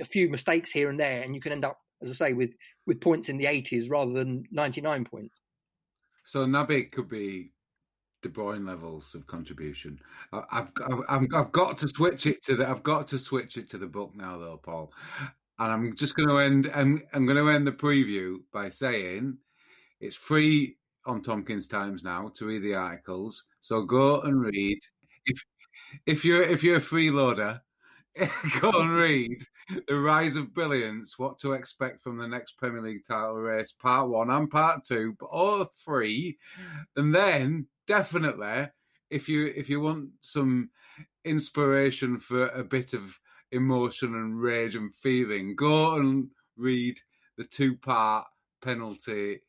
a few mistakes here and there and you can end up as i say with with points in the 80s rather than 99 points so Naby could be De Bruyne levels of contribution. I've, I've I've got to switch it to the I've got to switch it to the book now though, Paul. And I'm just going to end. I'm, I'm going to end the preview by saying it's free on Tomkins Times now to read the articles. So go and read. If if you're if you're a freeloader, go and read The Rise of Brilliance, What to Expect from the Next Premier League title race, part one and part two, but all three. And then definitely if you if you want some inspiration for a bit of emotion and rage and feeling, go and read the two part penalty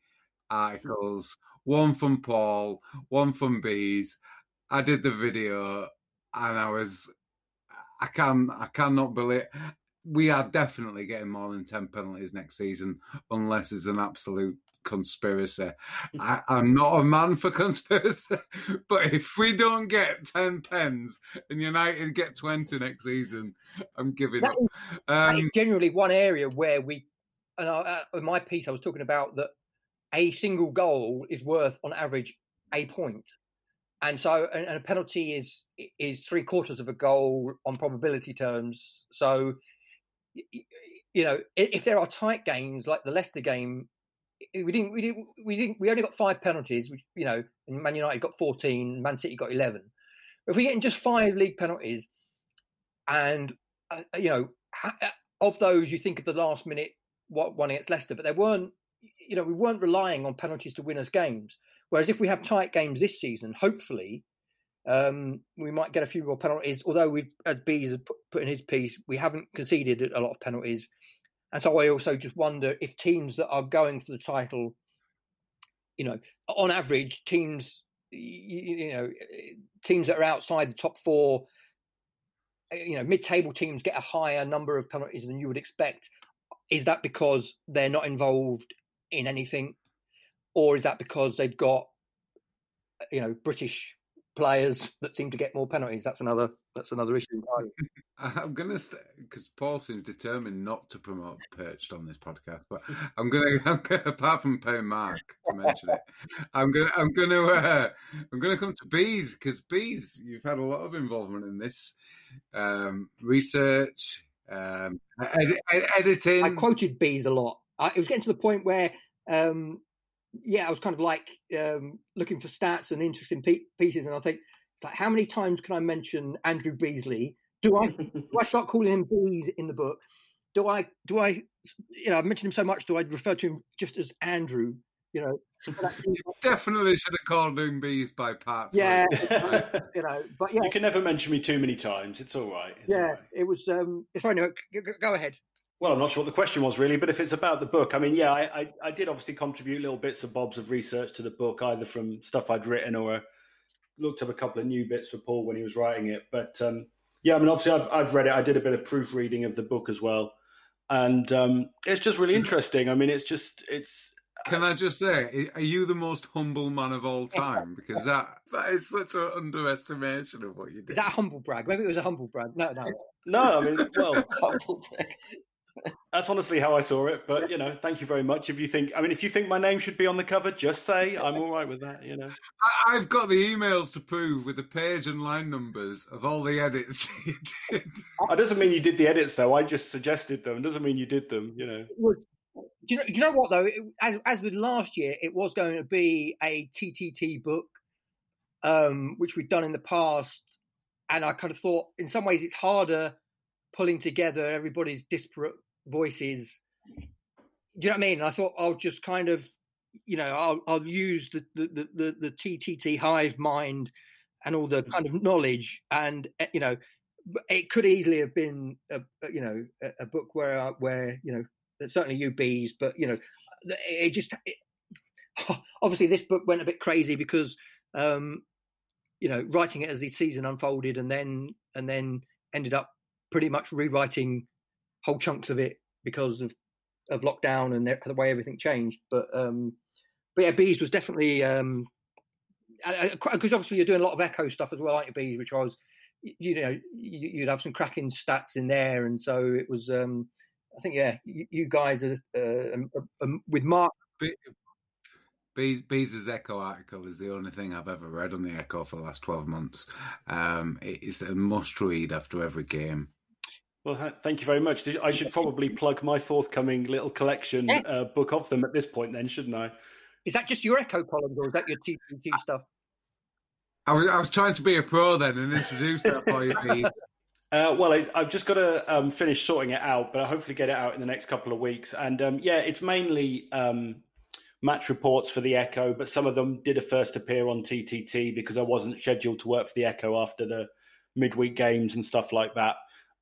articles. One from Paul, one from Beez. I did the video and I was I can I cannot believe we are definitely getting more than ten penalties next season unless it's an absolute conspiracy. I, am not a man for conspiracy, but if we don't get 10 pens and United get 20 next season, I'm giving that up. Is, um, that is generally one area where we, and I, uh, in my piece, I was talking about that a single goal is worth on average a point. And so, and, a penalty is is three quarters of a goal on probability terms. So, you know, if there are tight games like the Leicester game we didn't, we didn't, we didn't, we only got five penalties. Which, you know, Man United got fourteen, Man City got eleven. If we get in just five league penalties, and uh, you know, uh, of those, you think of the last minute one against Leicester, but there weren't, you know, we weren't relying on penalties to win us games. Whereas if we have tight games this season, hopefully, um, we might get a few more penalties. Although we've, as Beez put, put in his piece, we haven't conceded a lot of penalties. And so I also just wonder if teams that are going for the title, you know, on average, teams, you, know, teams that are outside the top four, eh, you know, mid-table teams get a higher number of penalties than you would expect. Is that because they're not involved in anything, or is that because they've got, you know, British players that seem to get more penalties? That's another that's another issue. I'm gonna because Paul seems determined not to promote Perched on this podcast, but I'm gonna, I'm gonna apart from paying Mark to mention it, I'm gonna I'm gonna uh, I'm gonna come to Beez because Beez you've had a lot of involvement in this um, research, um, ed- ed- editing. I quoted Beez a lot. I, it was getting to the point where. Um, yeah, I was kind of like um, looking for stats and interesting pe- pieces, and I think it's like, how many times can I mention Andrew Beasley? Do I do I start calling him Beez in the book? Do I do I you know I've mentioned him so much? Do I refer to him just as Andrew? You know, definitely should have called him Beez by part. Yeah, you know, but yeah, you can never mention me too many times. It's all right. It's yeah, all right. it was. um Sorry, no, go ahead. Well, I'm not sure what the question was really, but if it's about the book, I mean, yeah, I, I, I, did obviously contribute little bits of bobs of research to the book, either from stuff I'd written or looked up a couple of new bits for Paul when he was writing it. But um, yeah, I mean, obviously, I've, I've read it. I did a bit of proofreading of the book as well, and um, it's just really interesting. I mean, it's just it's. Can I just say, are you the most humble man of all time? Because that that is such an underestimation of what you did. Is that a humble brag? Maybe it was a humble brag. No, no, no. I mean, well, that's honestly how I saw it. But you know, thank you very much. If you think, I mean, if you think my name should be on the cover, just say I'm all right with that. You know, I, have got the emails to prove with the page and line numbers of all the edits you did. It doesn't mean you did the edits though. I just suggested them. It doesn't mean you did them. You know. do you know, do you know what though? As, as with last year, it was going to be a TTT book, um, which we'd done in the past, and I kind of thought, in some ways, it's harder pulling together everybody's disparate voices. Do you know what I mean? And I thought I'll just kind of, you know, I'll I'll use the the the, the TTT hive mind and all the mm. kind of knowledge, and eh, you know, it could easily have been a, you know a, book where where you know certainly you Beez, but you know, it just it, obviously this book went a bit crazy because um, you know writing it as the season unfolded and then and then ended up pretty much rewriting whole chunks of it because of of lockdown and the way everything changed. But um, but yeah, Beez was definitely um, because obviously you're doing a lot of echo stuff as well, aren't you, Beez? Which I was, you know, you'd have some cracking stats in there, and so it was. Um, I think yeah, you, guys are uh, um, um, with Mark. Beez, Beez' Echo article is the only thing I've ever read on the Echo for the last 12 months. Um, it's a must read after every game. Well, th- thank you very much. I should probably plug my forthcoming little collection uh, book of them at this point, then, shouldn't I? Is that just your Echo columns, or is that your TTT stuff? I was, I was trying to be a pro then and introduce that for you, Pete. Uh, well, I, have just got to um, finish sorting it out, but I'll hopefully get it out in the next couple of weeks. And um, yeah, it's mainly um, match reports for the Echo, but some of them did a first appear on TTT because I wasn't scheduled to work for the Echo after the midweek games and stuff like that.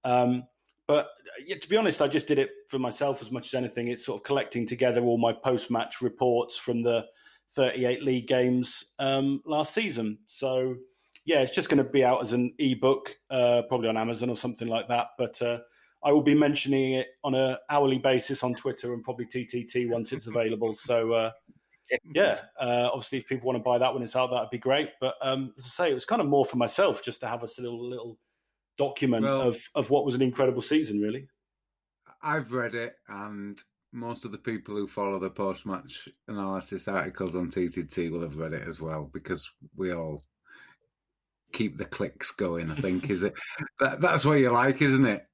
Um, but yeah, to be honest, I just did it for myself as much as anything. It's sort of collecting together all my post match reports from the 38 league games um, last season. So yeah, it's just going to be out as an ebook, uh, probably on Amazon or something like that. But uh, I will be mentioning it on an hourly basis on Twitter and probably TTT once it's available. So uh, yeah, uh, obviously if people want to buy that when it's out, that'd be great. But um, as I say, it was kind of more for myself just to have a little little document well, of of what was an incredible season, really. I've read it, and most of the people who follow the post match analysis articles on TTT will have read it as well because we all keep the clicks going. I think is it that, that's what you like, isn't it?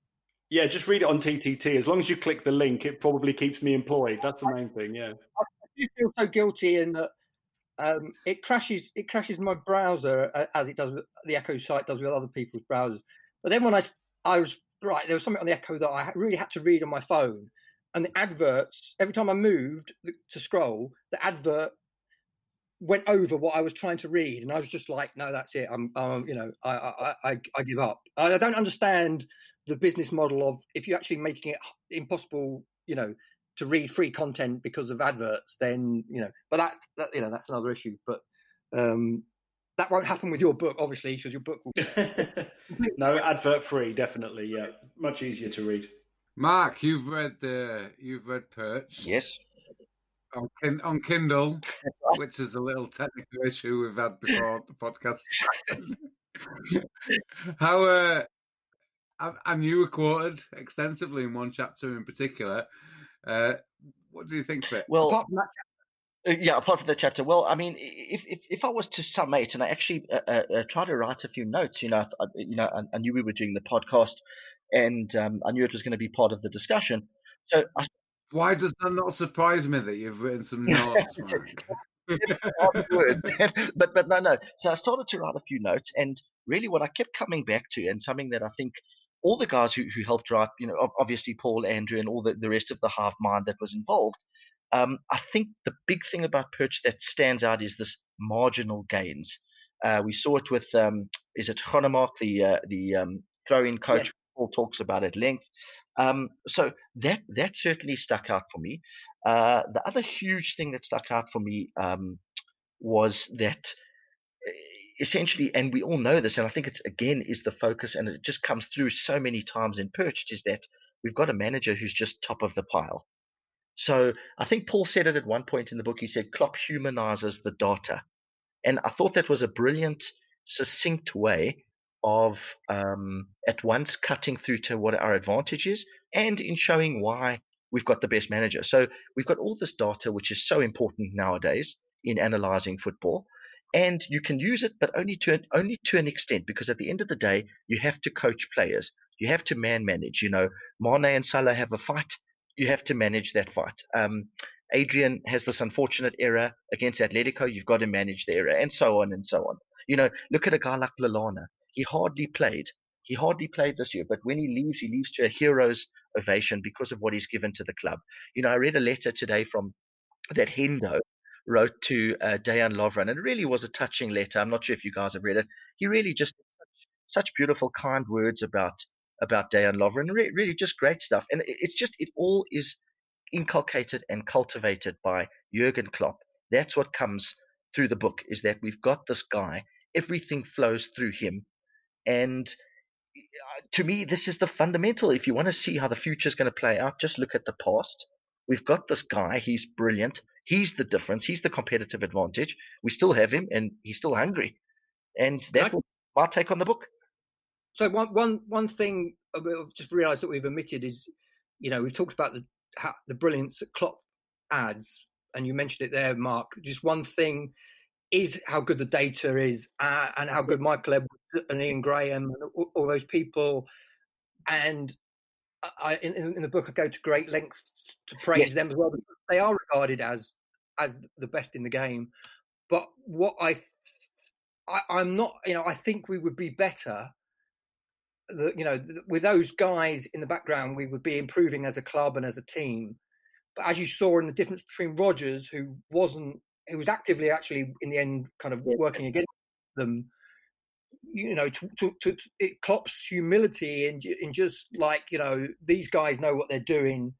Yeah, just read it on TTT. As long as you click the link, it probably keeps me employed. That's the main thing. Yeah. I do feel so guilty in that um, it crashes. It crashes my browser uh, as it does with the Echo site does with other people's browsers. But then when I I was right, there was something on the Echo that I really had to read on my phone, and the adverts every time I moved to scroll, the advert went over what I was trying to read, and I was just like, "No, that's it. I'm, you know, I, I, I, I give up. I, I, don't understand the business model of if you're actually making it impossible, you know, to read free content because of adverts. Then you know, but that, that you know, that's another issue. But um, that won't happen with your book, obviously, because your book will. no, advert free, definitely. Yeah, much easier to read. Mark, you've read uh, you've read Perched. Yes on, on Kindle, which is a little technical issue we've had before the podcast. How uh, and you were quoted extensively in one chapter in particular. Uh, what do you think of it? Well, apart from that, yeah, apart from the chapter, well, I mean, if if, if I was to summate, and I actually uh, uh, uh try to write a few notes, you know, I, you know, I, I, knew we were doing the podcast, and um, I knew it was going to be part of the discussion. So I why does that not surprise me that you've written some notes? but but no no. So I started to write a few notes, and really what I kept coming back to, and something that I think all the guys who, who helped write, you know, obviously Paul, Andrew, and all the, the rest of the half mind that was involved. Um, I think the big thing about Perched that stands out is this marginal gains. Uh, we saw it with um, is it Gronnemark, the uh, the um, throw-in coach. Yeah. Paul talks about at length. Um, so that that certainly stuck out for me. Uh, the other huge thing that stuck out for me um, was that eh, essentially, and we all know this, and I think it's again is the focus, and it just comes through so many times in Perched, is that we've got a manager who's just top of the pile. So I think Paul said it at one point in the book. He said Klopp humanizes the data, and I thought that was a brilliant, succinct way of um, at once cutting through to what our advantage is and in showing why we've got the best manager. So we've got all this data, which is so important nowadays in analyzing football. And you can use it, but only to an, only to an extent, because at the end of the day, you have to coach players. You have to man manage. You know, Mane and Salah have a fight. You have to manage that fight. Um, Adrian has this unfortunate error against Atletico. You've got to manage the error, and so on and so on. You know, look at a guy like Lallana. He hardly played. He hardly played this year, but when he leaves, he leaves to a hero's ovation because of what he's given to the club. You know, I read a letter today from that Hendo wrote to uh, Dejan Lovren, and it really was a touching letter. I'm not sure if you guys have read it. He really just such beautiful, kind words about about Dejan Lovren. Re- really, just great stuff. And it's just it all is inculcated and cultivated by Jurgen Klopp. That's what comes through the book is that we've got this guy. Everything flows through him and uh, to me, this is the fundamental. If you want to see how the future is going to play out, just look at the past. We've got this guy. He's brilliant. He's the difference. He's the competitive advantage. We still have him, and he's still hungry. And that's my take on the book. So one one one thing I've just realised that we've omitted is, you know, we've talked about the how, the brilliance that Klopp adds, and you mentioned it there, Mark. Just one thing is how good the data is uh, and how good Michael Edwards and Ian Graham and all, all those people. And I, in, in, the book, I go to great lengths to praise yes. them as well because they are regarded as as the best in the game. But what I, I I'm not, you know, I think we would be better. The, you know, with those guys in the background, we would be improving as a club and as a team. But as you saw in the difference between Rodgers, who wasn't, who was actively actually in the end kind of working against them, you know, to, to, to it Klopp's humility and in, in just like you know these guys know what they're doing.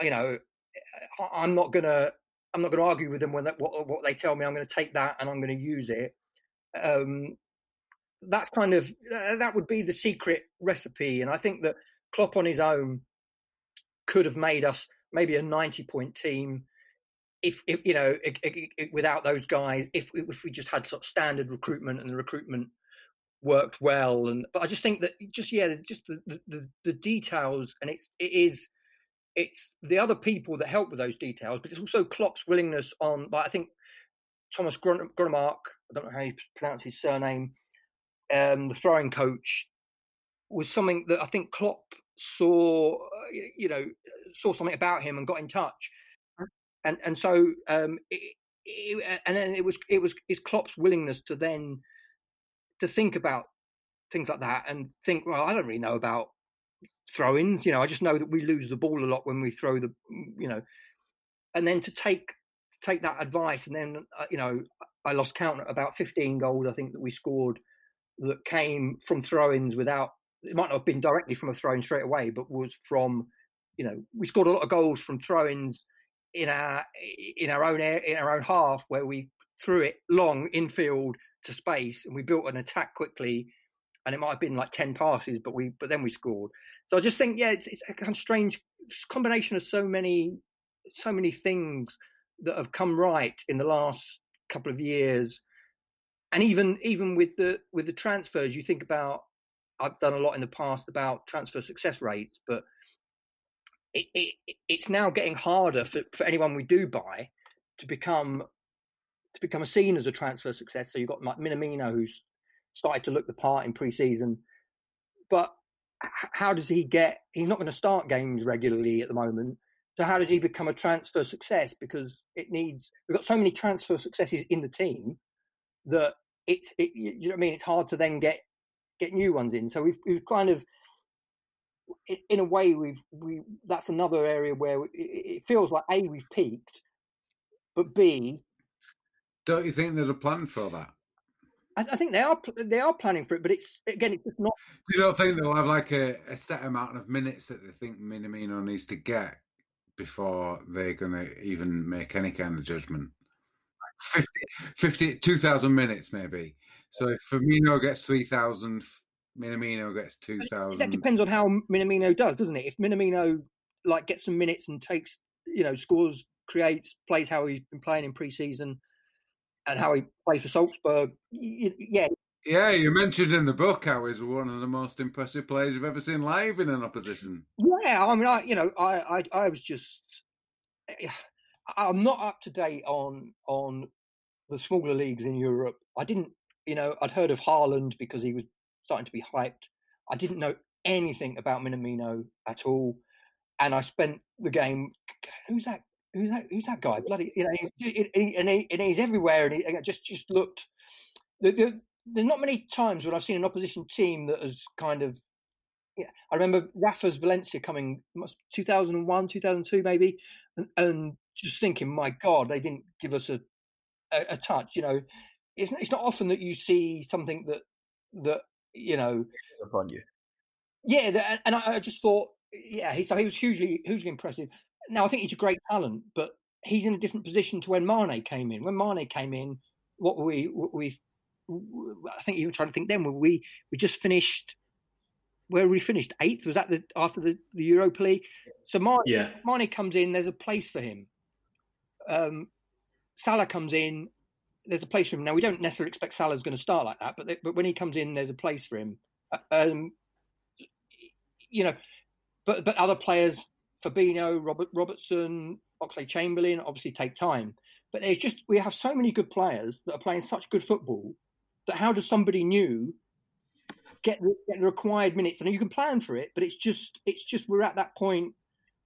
You know, I'm not gonna I'm not gonna argue with them when that, what what they tell me. I'm going to take that and I'm going to use it. Um, that's kind of that would be the secret recipe, and I think that Klopp on his own could have made us maybe a 90 point team if, if you know it, it, it, without those guys if if we just had sort of standard recruitment and the recruitment worked well and but I just think that just yeah just the the, the details and it's it is it's the other people that help with those details but it's also Klopp's willingness on like I think Thomas Gronnemark I don't know how you pronounce his surname um, the throwing coach was something that I think Klopp saw, uh, you know, saw something about him and got in touch, and and so um, it, it, and then it was it was it's Klopp's willingness to then to think about things like that and think, well, I don't really know about throw-ins. You know, I just know that we lose the ball a lot when we throw the, you know, and then to take to take that advice and then uh, you know I lost count about 15 goals I think that we scored that came from throw-ins without it might not have been directly from a throw-in straight away, but was from you know we scored a lot of goals from throw-ins in our in our own air, in our own half where we threw it long infield to space and we built an attack quickly and it might have been like 10 passes but we but then we scored. So i just think yeah it's, it's a kind of strange combination of so many so many things that have come right in the last couple of years and even even with the with the transfers, you think about. I've done a lot in the past about transfer success rates, but it, it, it's now getting harder for, for anyone we do buy to become to become seen as a transfer success. So you've got like Minamino, who's started to look the part in pre-season, but how does he get? He's not going to start games regularly at the moment. So how does he become a transfer success? Because it needs. We've got so many transfer successes in the team that it's it, you know I mean. It's hard to then get get new ones in. So we've we've kind of in a way we've we that's another area where it feels like a we've peaked, but b don't you think there's a plan for that? I, think they are they are planning for it, but it's again it's just not. You don't think they'll have like a, a set amount of minutes that they think Minamino needs to get before they're going to even make any kind of judgment? 50, 50 2,000 minutes maybe. So if Firmino gets 3,000, Minamino gets 2,000. That depends on how Minamino does, doesn't it? If Minamino like gets some minutes and takes, you know, scores, creates, plays how he's been playing in pre-season and how he plays for Salzburg, yeah. Yeah, you mentioned in the book how he's one of the most impressive players you've ever seen live in an opposition. Yeah, I mean, I, you know, I, I, I was just, eh, I'm not up to date on on the smaller leagues in Europe. I didn't, you know, I'd heard of Haaland because he was starting to be hyped. I didn't know anything about Minamino at all, and I spent the game. Who's that? Who's that? Who's that guy? Bloody, you know, he's, and, he, and he's everywhere, and he just just looked. There's not many times when I've seen an opposition team that has kind of yeah, I remember Rafa's Valencia coming 2001, 2002 maybe, and, and, just thinking, my God, they didn't give us a, a, a, touch. You know, it's it's not often that you see something that that you know upon you. Yeah, and I, I just thought, yeah, he so he was hugely hugely impressive. Now I think he's a great talent, but he's in a different position to when Mane came in. When Mane came in, what were we we I think you were trying to think then. We we just finished where we finished eighth. Was that the after the, the Europa League? So Mane, yeah. Mane comes in. There's a place for him. Um, Salah comes in. There's a place for him. Now we don't necessarily expect Salah's going to start like that, but they, but when he comes in, there's a place for him. Uh, um, you know, but but other players, Fabinho, Robert Robertson, Oxlade-Chamberlain, obviously take time. But there's just we have so many good players that are playing such good football that how does somebody new get the, get the required minutes. And you can plan for it, but it's just it's just we're at that point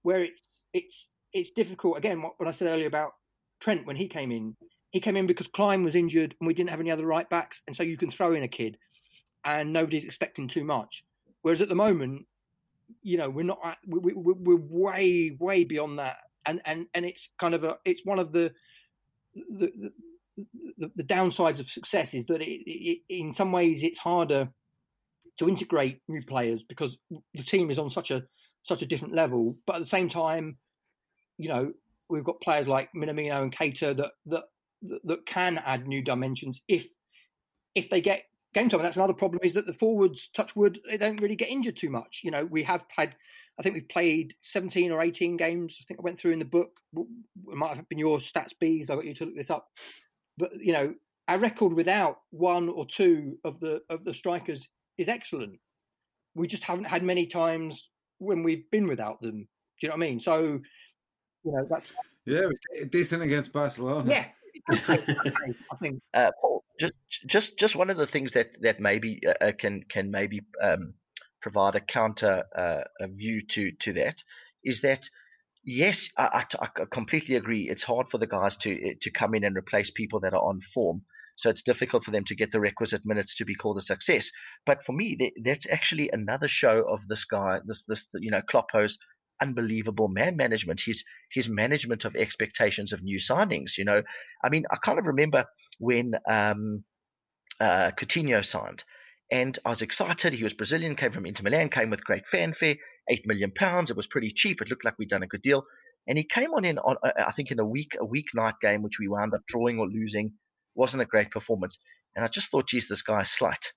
where it's it's it's difficult. Again, what, what I said earlier about Trent when he came in, he came in because Klein was injured and we didn't have any other right backs, and so you can throw in a kid, and nobody's expecting too much. Whereas at the moment, you know, we're not uh, we, we, we're way way beyond that and and and it's kind of a it's one of the the, the, the downsides of success is that it, it, in some ways it's harder to integrate new players because the team is on such a such a different level. But at the same time, you know, we've got players like Minamino and Keita that that that can add new dimensions if if they get game time. And that's another problem is that the forwards, touch wood, they don't really get injured too much. You know, we have had, I think we've played 17 or 18 games. I think I went through in the book. It might have been your stats Beez. I got you to look this up. But, you know, our record without one or two of the of the strikers is excellent. We just haven't had many times when we've been without them. Do you know what I mean? So, you know, that's yeah, decent against Barcelona. Yeah, I think. Uh, Paul, just just just one of the things that that maybe uh, uh, can can maybe um, provide a counter uh, a view to to that is that yes, I, I, I, completely agree. It's hard for the guys to eh, to come in and replace people that are on form. So it's difficult for them to get the requisite minutes to be called a success. But for me, that's actually another show of this guy, this this you know Kloppo's unbelievable man management. His his management of expectations of new signings. You know, I mean, I kind of remember when um, uh, Coutinho signed, and I was excited. He was Brazilian, came from Inter Milan, came with great fanfare, eight million pounds. It was pretty cheap. It looked like we'd done a good deal. And he came on in on uh, I think in a week a week night game, which we wound up drawing or losing. wasn't a great performance. And I just thought, geez, this guy's slight.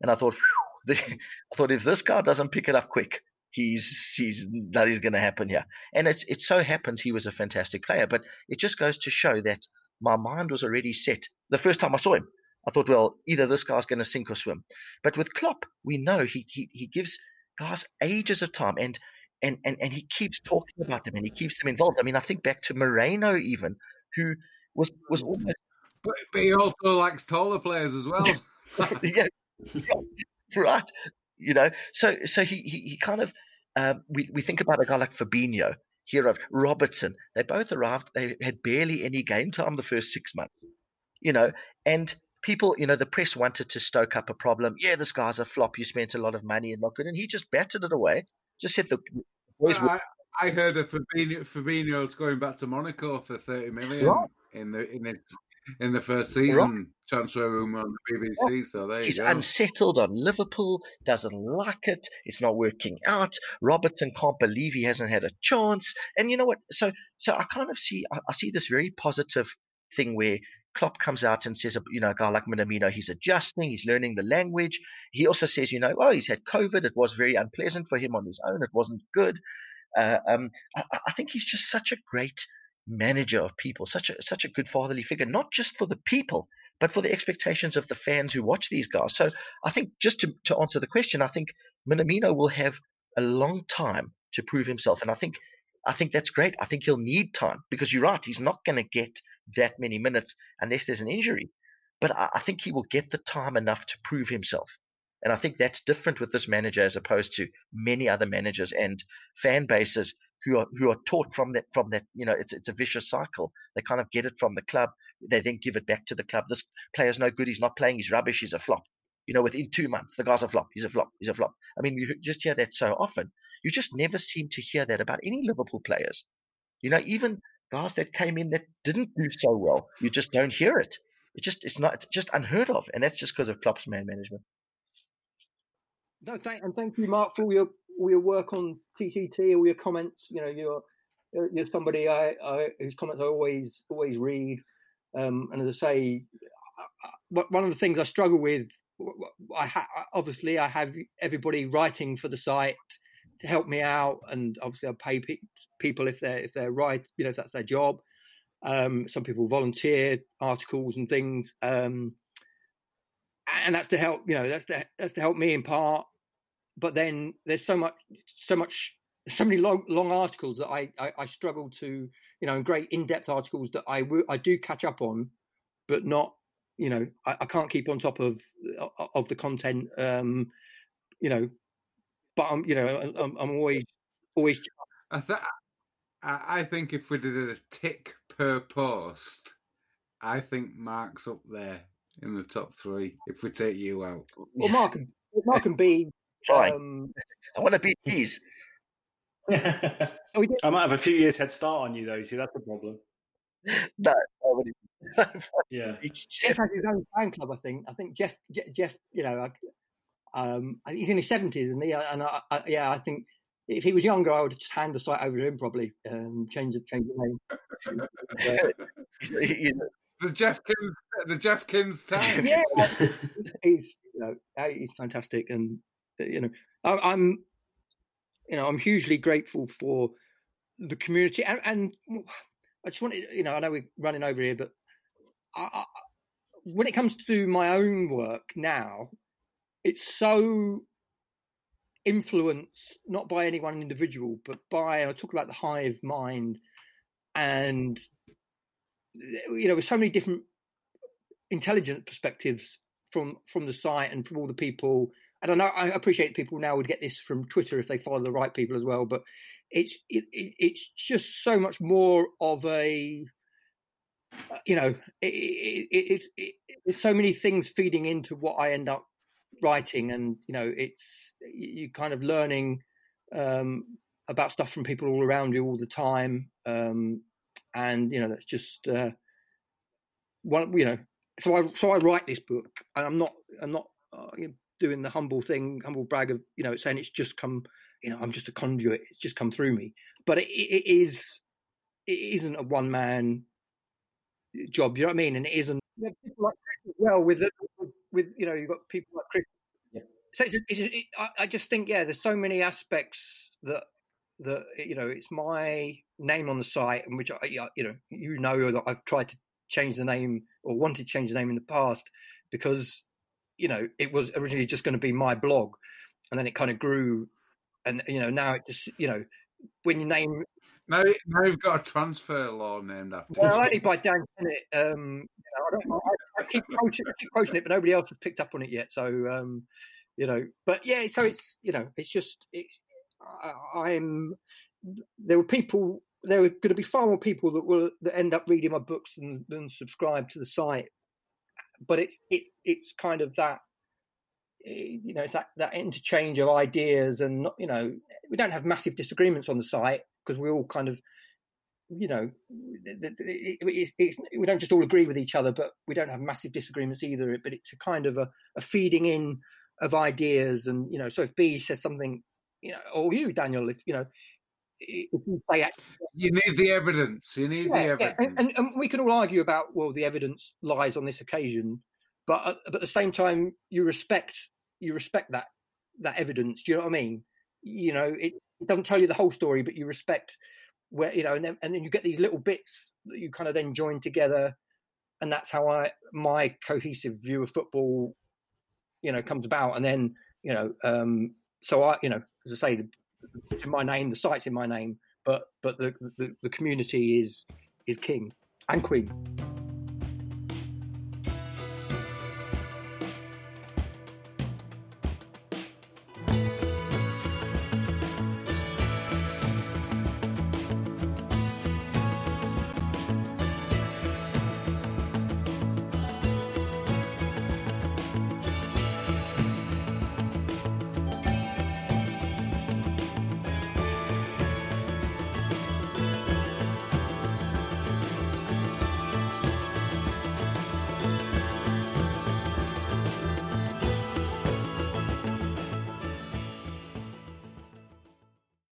And I thought, I thought if this guy doesn't pick it up quick, he's he's that is going to happen here. And it it so happens he was a fantastic player, but it just goes to show that my mind was already set the first time I saw him. I thought, well, either this guy's going to sink or swim. But with Klopp, we know he he he gives guys ages of time and. And, and, and he keeps talking about them and he keeps them involved. I mean, I think back to Moreno even, who was was mm-hmm. almost. But, but he also likes taller players as well. yeah, right you know. So so he he, he kind of um, we we think about a guy like Fabinho, here of Robertson. They both arrived. They had barely any game time the first six months, you know, and people, you know, the press wanted to stoke up a problem. Yeah, this guy's a flop. You spent a lot of money and not good, and he just batted it away. Just said the boys. I, I heard of Fabinho, Fabinho's going back to Monaco for thirty million in the in his in the first season transfer rumor on the BBC. Yeah. So there He's go. unsettled on Liverpool, doesn't like it. It's not working out. Robertson can't believe he hasn't had a chance. And you know what? So so I kind of see I, I see this very positive thing where Klopp comes out and says, you know, a guy like Minamino, he's adjusting, he's learning the language. He also says, you know, oh, he's had COVID. It was very unpleasant for him on his own. It wasn't good. Uh, um, I, I, think he's just such a great manager of people, such a such a good fatherly figure, not just for the people, but for the expectations of the fans who watch these guys. So I think just to, to answer the question, I think Minamino will have a long time to prove himself. And I think I think that's great. I think he'll need time because you're right, he's not going to get that many minutes unless there's an injury. But I, I think he will get the time enough to prove himself. And I think that's different with this manager as opposed to many other managers and fan bases who are who are taught from that from that you know it's it's a vicious cycle. They kind of get it from the club. They then give it back to the club. This player's no good. He's not playing. He's rubbish. He's a flop. You know, within two months, the guy's a flop. He's a flop. He's a flop. I mean, you just hear that so often. You just never seem to hear that about any Liverpool players. You know, even guys that came in that didn't do so well, you just don't hear it. It just it's not it's just unheard of, and that's just because of Klopp's man management. No, thank and thank you, Mark, for your your work on TTT, all your comments. You know, you're you're somebody I, I whose comments I always always read. Um, and as I say, one of the things I struggle with, I ha- obviously I have everybody writing for the site to help me out, and obviously I pay pe- people if they're if they're right, you know, if that's their job. Um, some people volunteer articles and things, um, and that's to help. You know, that's to that's to help me in part but then there's so much, so much, so many long, long articles that I, I, I struggle to, you know, great in-depth articles that I, I do catch up on, but not, you know, I, I can't keep on top of of the content, um, you know, but I'm, you know, I'm, I'm always, always. I, th- I think if we did a tick per post, I think Mark's up there in the top three. If we take you out, well, Mark, Mark and B Fine. Um, I want to beat these. Oh, we did- I might have a few years head start on you, though. You see, that's the problem. No, nobody. Yeah. It's Jeff Jeff. has his own fan club, I think. I think Jeff, Jeff, you know, um, he's in his seventies, and he, and I, I, yeah, I think if he was younger, I would just hand the site over to him, probably, um, change the change the name. He's- he- The Jeffkins, the Jeffkins time. yeah, he's you know he's fantastic, and you know I, I'm you know I'm hugely grateful for the community, and, and I just wanted you know I know we're running over here, but I, I, when it comes to my own work now, it's so influenced not by any one individual, but by I talk about the hive mind and you know with so many different intelligent perspectives from from the site and from all the people and I know I appreciate people now would get this from Twitter if they follow the right people as well but it's it, it, it's just so much more of a uh, you know it, it, it, it's it, there's so many things feeding into what I end up writing and you know it's you kind of learning um about stuff from people all around you all the time um and you know that's just uh one you know so i so i write this book and i'm not i'm not uh, doing the humble thing humble brag of you know saying it's just come you know i'm just a conduit it's just come through me. But it, it is it isn't a one man job you know what i mean? And it isn't you people like Chris as well uh, with with you know you've got people like chris. Yeah. so it's, it's, it, I, I just think yeah there's so many aspects that that you know it's my name on the site and which I you know you know that I've tried to change the name or wanted to change the name in the past because you know it was originally just going to be my blog and then it kind of grew and you know now it just you know when you name Now, now you've got a transfer law named after. you. well only by Dan Tennant um you know, I, don't, I, I keep quoting, I keep quoting it but nobody else has picked up on it yet so um you know but yeah so it's you know it's just it, I, I'm there were people there were going to be far more people that will that end up reading my books than, than subscribe to the site but it's it, it's kind of that eh, you know it's that that interchange of ideas and not you know we don't have massive disagreements on the site because we all kind of you know it- it's, it's, we don't just all agree with each other but we don't have massive disagreements either but it's a kind of a, a feeding in of ideas and you know so if b says something you know or you daniel if you know if you say You need the evidence. You need the evidence. yeah. And, and, and we can all argue about well, the evidence lies on this occasion, but uh, but at the same time, you respect you respect that that evidence. Do you know what I mean? You know, it, it doesn't tell you the whole story, but you respect where you know, and then and then you get these little bits that you kind of then join together, and that's how I my cohesive view of football, you know, comes about. And then you know, um, so I you know, as I say, the, it's in my name, the site's in my name, but but the, the the community is is king and queen.